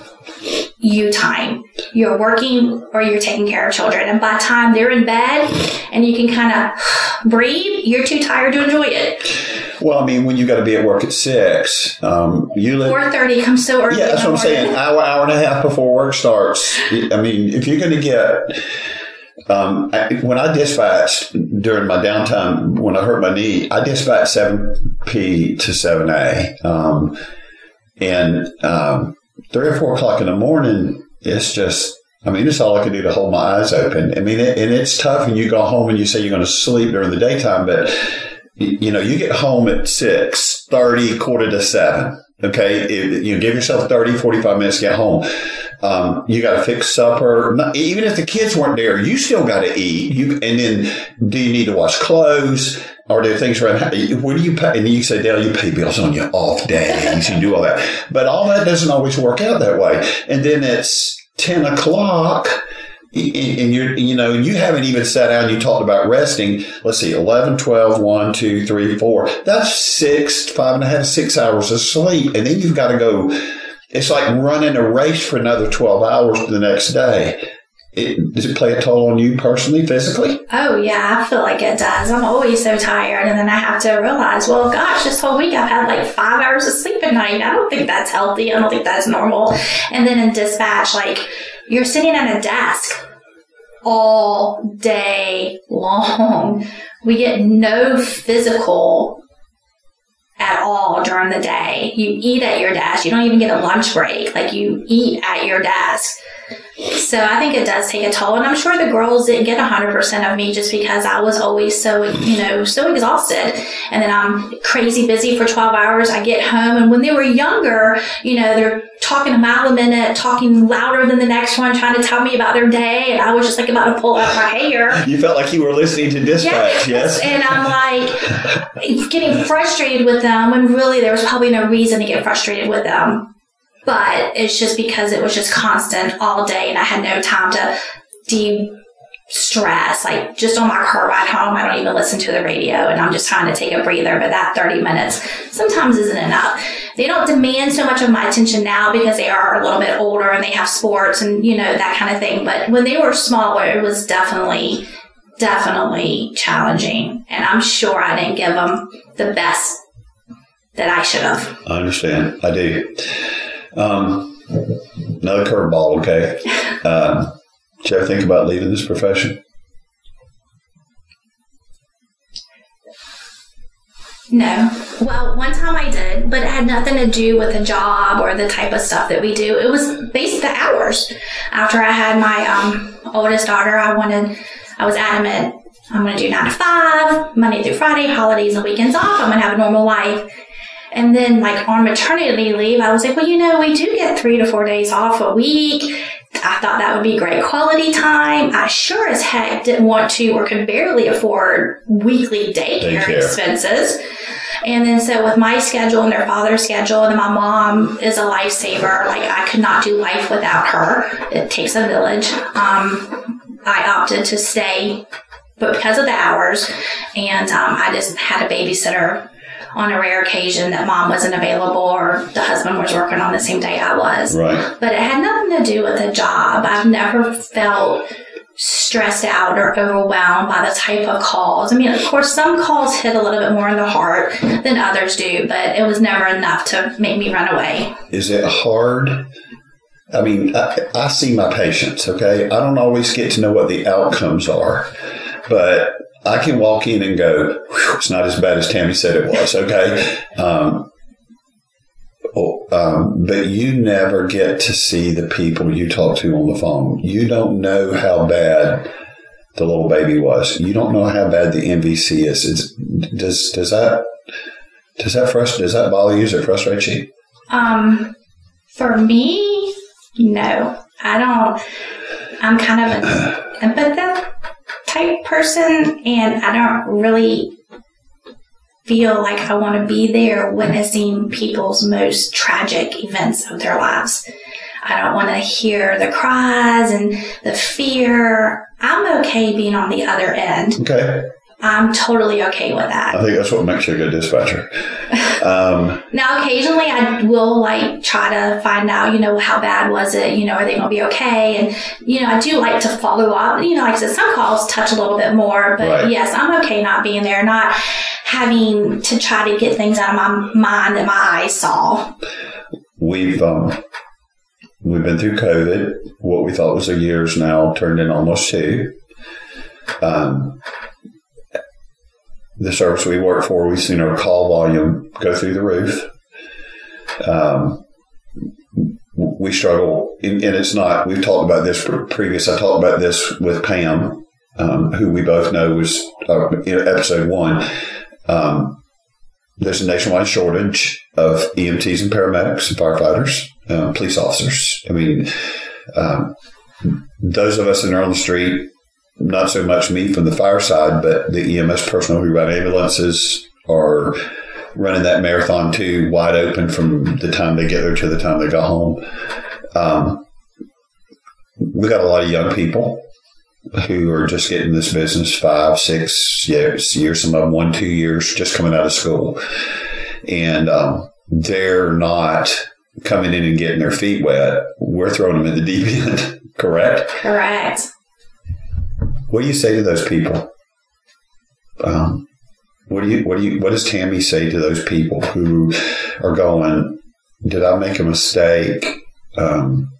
you time. You're working or you're taking care of children. And by the time they're in bed and you can kind of breathe, you're too tired to enjoy it. well, I mean, when you got to be at work at six, um, you live. 4.30 comes so early. Yeah, that's what I'm saying. Hour, hour and a half before work starts. I mean, if you're going to get, um, I- when I dispatched during my downtime when I hurt my knee, I dispatched seven p to seven a, um, and um, three or four o'clock in the morning, it's just. I mean, it's all I can do to hold my eyes open. I mean, it, and it's tough when you go home and you say you're going to sleep during the daytime, but you know, you get home at six thirty, quarter to seven. Okay. If- you give yourself 30, 45 minutes to get home. Um, you got to fix supper. Not, even if the kids weren't there, you still got to eat. You, and then do you need to wash clothes? Are there things around? Where do you pay? And you say, Dale, you pay bills on your off days. You do all that. But all that doesn't always work out that way. And then it's 10 o'clock and you're you know you haven't even sat down you talked about resting let's see 11 12 1 2 3 4 that's six five and a half six hours of sleep and then you've got to go it's like running a race for another 12 hours the next day it, does it play a toll on you personally physically Oh yeah, I feel like it does. I'm always so tired, and then I have to realize, well, gosh, this whole week I've had like five hours of sleep at night. I don't think that's healthy. I don't think that's normal. And then in dispatch, like you're sitting at a desk all day long. We get no physical at all during the day. You eat at your desk. You don't even get a lunch break. Like you eat at your desk. So I think it does take a toll, and I'm sure the girls didn't get 100% of me just because I was always so, you know, so exhausted. And then I'm crazy busy for 12 hours. I get home, and when they were younger, you know, they're talking a mile a minute, talking louder than the next one, trying to tell me about their day, and I was just like about to pull out my hair. you felt like you were listening to dispatch yes, And I'm like getting frustrated with them when really there was probably no reason to get frustrated with them. But it's just because it was just constant all day and I had no time to de stress. Like just on my car ride home, I don't even listen to the radio and I'm just trying to take a breather, but that 30 minutes sometimes isn't enough. They don't demand so much of my attention now because they are a little bit older and they have sports and, you know, that kind of thing. But when they were smaller, it was definitely definitely challenging. And I'm sure I didn't give them the best that I should have. I understand. I do. Um, another curveball, okay. Um, did you ever think about leaving this profession? No. Well, one time I did, but it had nothing to do with the job or the type of stuff that we do. It was based the hours. After I had my um, oldest daughter, I wanted, I was adamant, I'm going to do nine to five, Monday through Friday, holidays and weekends off. I'm going to have a normal life. And then, like on maternity leave, I was like, well, you know, we do get three to four days off a week. I thought that would be great quality time. I sure as heck didn't want to or could barely afford weekly daycare, Daycare. expenses. And then, so with my schedule and their father's schedule, and my mom is a lifesaver. Like, I could not do life without her. It takes a village. Um, I opted to stay, but because of the hours, and um, I just had a babysitter on a rare occasion that mom wasn't available or the husband was working on the same day I was. Right. But it had nothing to do with the job. I've never felt stressed out or overwhelmed by the type of calls. I mean, of course, some calls hit a little bit more in the heart than others do, but it was never enough to make me run away. Is it hard? I mean, I, I see my patients, okay? I don't always get to know what the outcomes are. but I can walk in and go, it's not as bad as Tammy said it was. Okay. Um, oh, um, but you never get to see the people you talk to on the phone. You don't know how bad the little baby was. You don't know how bad the MVC is. It's, does does that does that frust- does that bother you? Does it frustrate you? Um, for me, no, I don't. I'm kind of an empathetic type person, and I don't really feel like I want to be there witnessing people's most tragic events of their lives. I don't want to hear the cries and the fear. I'm okay being on the other end. Okay. I'm totally okay with that. I think that's what makes you a good dispatcher. Um, now, occasionally I will like try to find out, you know, how bad was it? You know, are they going to be okay? And, you know, I do like to follow up. You know, like I said, some calls touch a little bit more, but Right. yes, I'm okay not being there, not having to try to get things out of my mind that my eyes saw. we've um, we've been through COVID. What we thought was a year's now turned in almost two. Um, the service we work for, we've seen our call volume go through the roof. Um, we struggle, and, and it's not. We've talked about this previous. I talked about this with Pam, um, who we both know was uh, in episode one. Um, there's a nationwide shortage of EMTs and paramedics and firefighters, uh, police officers. I mean, um, those of us in on the street, not so much me from the fireside, but the EMS personnel who run ambulances are running that marathon too, wide open from the time they get there to the time they go home. Um, we got a lot of young people who are just getting this business five, six years, years some of them one, two years, just coming out of school. And um, they're not coming in and getting their feet wet. We're throwing them in the deep end, correct? Correct. What do you say to those people? Um, what do you what do you what does Tammy say to those people who are going? Did I make a mistake? Um,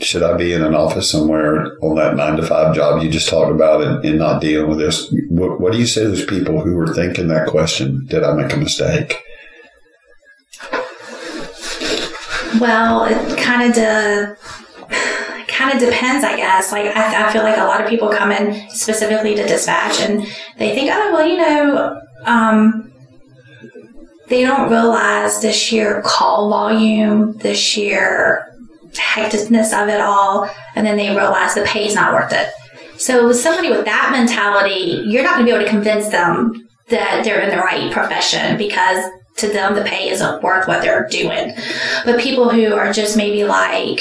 should I be in an office somewhere on that nine to five job you just talked about and, and not dealing with this? What, what do you say to those people who are thinking that question? Did I make a mistake? Well, it kind of kind of depends, I guess. Like I, I feel like a lot of people come in specifically to dispatch, and they think, oh, well, you know, um, they don't realize the sheer call volume, the sheer hecticness of it all, and then they realize the pay's not worth it. So with somebody with that mentality, you're not going to be able to convince them that they're in the right profession because to them the pay isn't worth what they're doing. But people who are just maybe like,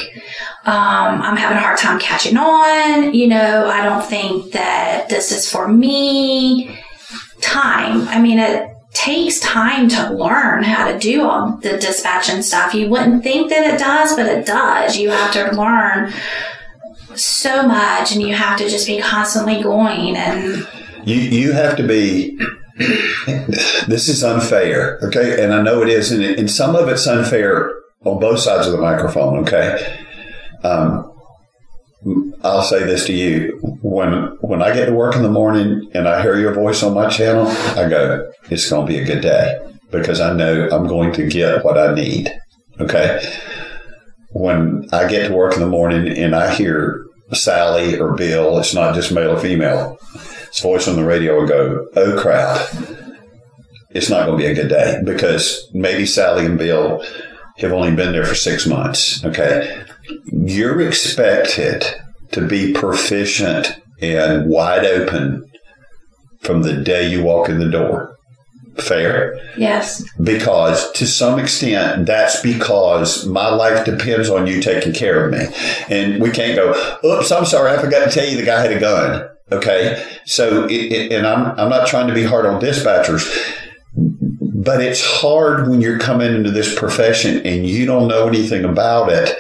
um, I'm having a hard time catching on, you know, I don't think that this is for me. Time. I mean, it takes time to learn how to do all the dispatching stuff. You wouldn't think that it does, but it does. You have to learn so much and you have to just be constantly going and You you have to be. this is unfair, okay? And I know it is, and, and some of it's unfair on both sides of the microphone, okay? Um, I'll say this to you: when when I get to work in the morning and I hear your voice on my channel, I go, "It's going to be a good day," because I know I'm going to get what I need. Okay. When I get to work in the morning and I hear Sally or Bill, it's not just male or female his voice on the radio will go, oh crap, it's not going to be a good day because maybe Sally and Bill have only been there for six months. Okay. You're expected to be proficient and wide open from the day you walk in the door. Fair? yes. because to some extent that's because my life depends on you taking care of me and we can't go oops i'm sorry i forgot to tell you the guy had a gun okay so it, it, and I'm, I'm not trying to be hard on dispatchers but it's hard when you're coming into this profession and you don't know anything about it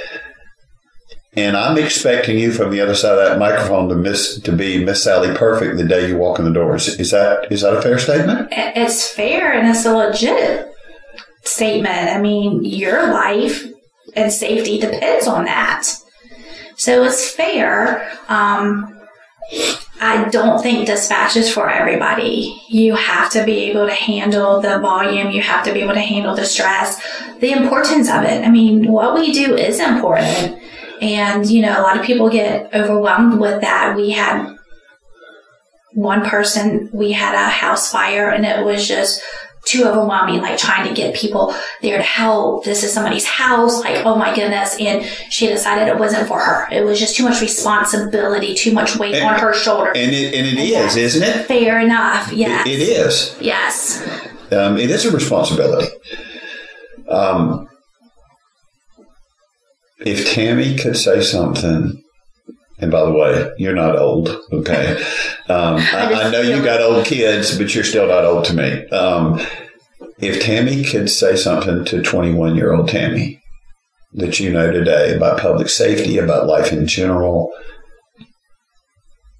and I'm expecting you from the other side of that microphone to miss to be Miss Sally Perfect the day you walk in the door. Is, is that is that a fair statement? It's fair and it's a legit statement. I mean, your life and safety depends on that. So it's fair. Um, I don't think dispatch is for everybody. You have to be able to handle the volume. You have to be able to handle the stress, the importance of it. I mean, what we do is important. And, you know, a lot of people get overwhelmed with that. We had one person, we had a house fire and it was just too overwhelming, like trying to get people there to help. This is somebody's house. Like, oh my goodness. And she decided it wasn't for her. It was just too much responsibility, too much weight And- on her shoulder. And it, and it is, isn't it? Fair enough. Yes. It, it is. Yes. Um, it is a responsibility. Um, if Tammy could say something, and by the way, you're not old, okay? Um, I, I know you got old kids, but you're still not old to me. Um, if Tammy could say something to 21 year old Tammy that you know today about public safety, about life in general,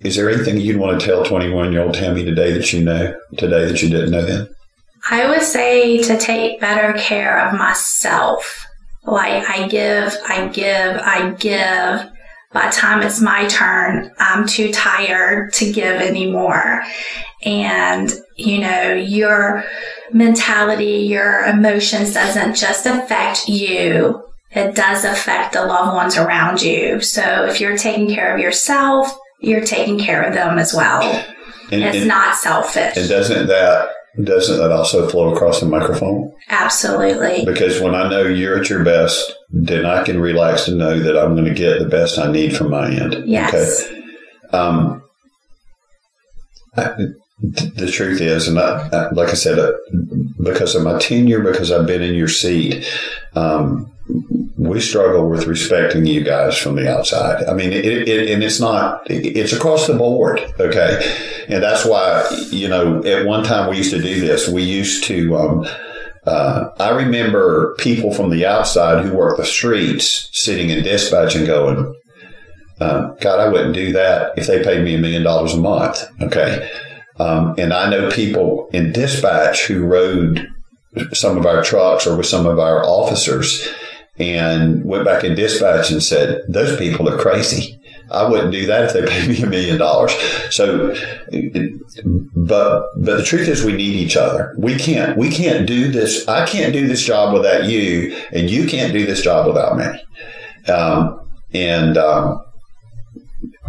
is there anything you'd want to tell 21 year old Tammy today that you know today that you didn't know then? I would say to take better care of myself. Like I give, I give, I give. By the time it's my turn, I'm too tired to give anymore. And, you know, your mentality, your emotions doesn't just affect you. It does affect the loved ones around you. So if you're taking care of yourself, you're taking care of them as well. And, It's and- not selfish. And doesn't that doesn't that also flow across the microphone? Absolutely. Because when I know you're at your best, then I can relax to know that I'm going to get the best I need from my end. Yes. Okay. Um, I, the truth is, and I, I, like I said, uh, because of my tenure, because I've been in your seat, um, we struggle with respecting you guys from the outside. I mean, it, it, and it's not, it's across the board. Okay. And that's why, you know, at one time we used to do this. We used to, um, uh, I remember people from the outside who work the streets sitting in dispatch and going, uh, God, I wouldn't do that if they paid me a million dollars a month. Okay. Um, and I know people in dispatch who rode some of our trucks or with some of our officers and went back in dispatch and said, those people are crazy. I wouldn't do that if they paid me a million dollars. So, but but the truth is, we need each other. We can't we can't do this. I can't do this job without you, and you can't do this job without me. Um, and um,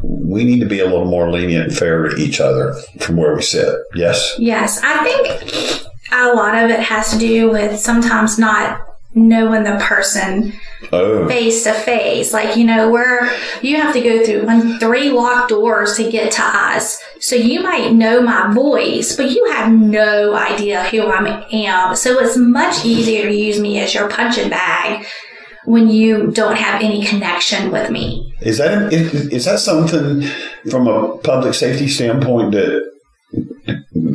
we need to be a little more lenient and fair to each other from where we sit. Yes. Yes, I think a lot of it has to do with sometimes not knowing the person Oh, face to face. Like, you know, where you have to go through one, three locked doors to get to us. So you might know my voice, but you have no idea who I am. So it's much easier to use me as your punching bag when you don't have any connection with me. is that is, is that something from a public safety standpoint that?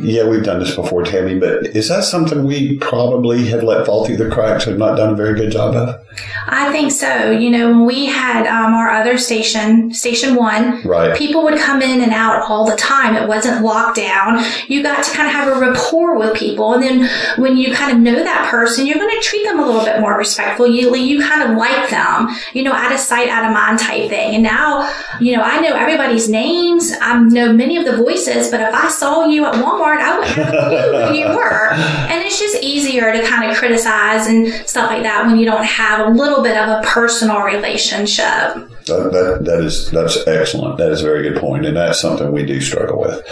Yeah, we've done this before, Tammy, but is that something we probably have let fall through the cracks and not done a very good job of? I think so. You know, when we had um, our other station, Station One, Right. people would come in and out all the time. It wasn't locked down. You got to kind of have a rapport with people. And then when you kind of know that person, you're going to treat them a little bit more respectful. You, you kind of like them, you know, out of sight, out of mind type thing. And now, you know, I know everybody's names. I know many of the voices, but if I saw you at Walmart, I wouldn't have a clue who you were. And it's just easier to kind of criticize and stuff like that when you don't have a little bit of a personal relationship. That, that, that is that's excellent. That is a very good point, and that's something we do struggle with.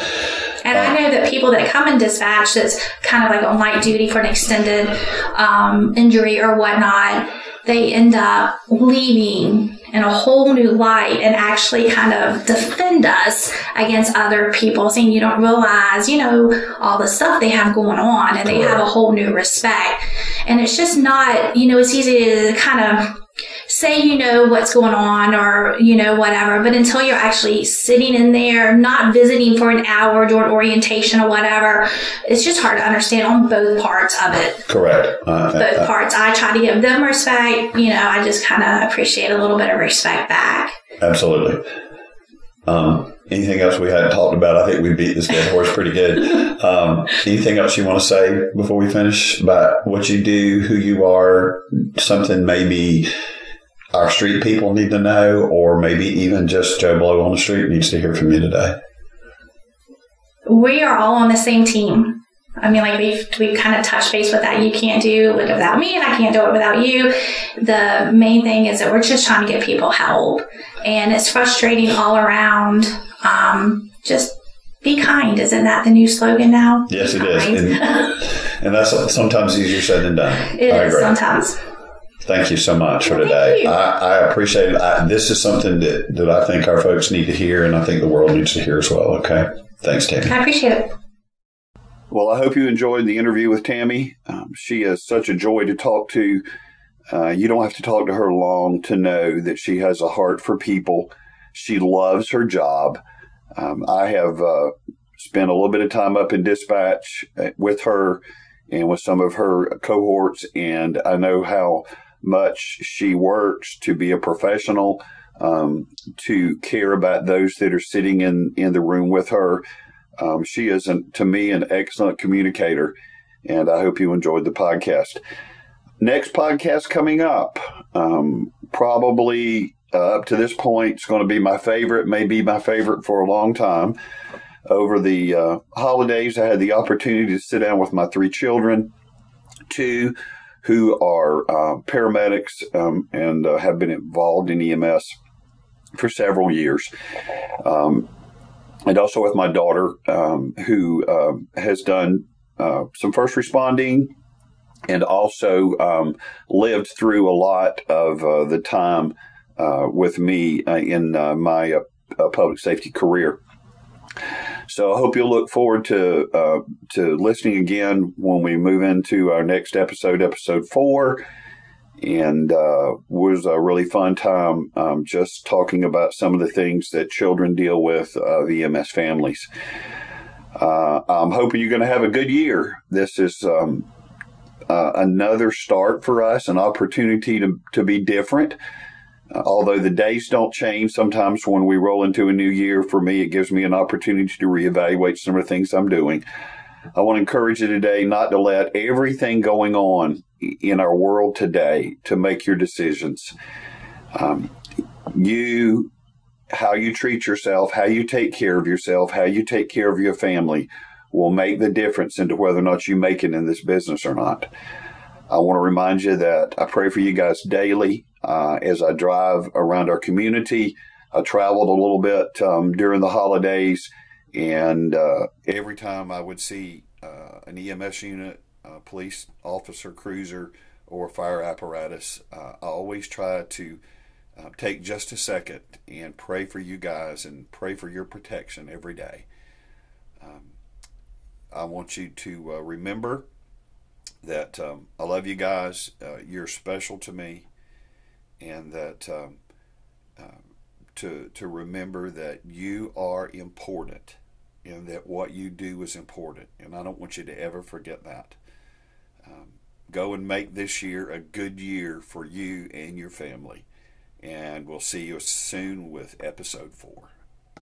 And I know that people that come in dispatch that's kind of like on light duty for an extended um, injury or whatnot, they end up leaving in a whole new light and actually kind of defend us against other people, saying you don't realize, you know, all the stuff they have going on and they have a whole new respect. And it's just not, you know, it's easy to kind of say you know what's going on or you know whatever but until you're actually sitting in there not visiting for an hour during orientation or whatever it's just hard to understand on both parts of it Correct. Uh, both uh, parts i try to give them respect you know i just kind of appreciate a little bit of respect back absolutely. Um, anything else we hadn't talked about? I think we beat this dead horse pretty good. Um, anything else you want to say before we finish about what you do, who you are, something maybe our street people need to know, or maybe even just Joe Blow on the street needs to hear from you today? we are all on the same team. I mean, like we've we kind of touched base with that. You can't do it without me, and I can't do it without you. The main thing is that we're just trying to get people help, and it's frustrating all around. Um, just be kind. Isn't that the new slogan now? Yes, it is, and, and, that's sometimes easier said than done. It is sometimes. Thank you so much well, for today. I, I, appreciate it. I, this is something that, that I think our folks need to hear, and I think the world needs to hear as well. Okay. Thanks, Tammy. I appreciate it. Well, I hope you enjoyed the interview with Tammy. Um, she is such a joy to talk to. Uh, you don't have to talk to her long to know that she has a heart for people. She loves her job. Um, I have uh, spent a little bit of time up in dispatch uh, with her and with some of her cohorts, and I know how much she works to be a professional, um, to care about those that are sitting in, in the room with her um, she is, an, to me, an excellent communicator, and I hope you enjoyed the podcast. Next podcast coming up, um, probably uh, up to this point, it's going to be my favorite, may be my favorite for a long time. Over the uh, holidays, I had the opportunity to sit down with my three children, two who are uh, paramedics um, and uh, have been involved in EMS for several years. Um, and also with my daughter, um, who uh, has done uh, some first responding and also um, lived through a lot of uh, the time uh, with me in my public safety career. So I hope you'll look forward to to listening again when we move into our next episode, episode four and uh, was a really fun time um, just talking about some of the things that children deal with uh, EMS families. Uh, I'm hoping you're going to have a good year. This is um, uh, another start for us, an opportunity to, to be different. Although the days don't change, sometimes when we roll into a new year, for me, it gives me an opportunity to reevaluate some of the things I'm doing. I want to encourage you today not to let everything going on in our world today to make your decisions. Um, you, how you treat yourself, how you take care of yourself, how you take care of your family will make the difference into whether or not you make it in this business or not. I want to remind you that I pray for you guys daily uh, as I drive around our community. I traveled a little bit um, during the holidays, and uh, every time I would see uh, an EMS unit uh, police officer, cruiser, or fire apparatus, uh, I always try to uh, take just a second and pray for you guys and pray for your protection every day. Um, I want you to uh, remember that um, I love you guys. You're special to me, and that um, uh, to to remember that you are important and that what you do is important. And I don't want you to ever forget that um, go and make this year a good year for you and your family. And we'll see you soon with episode four.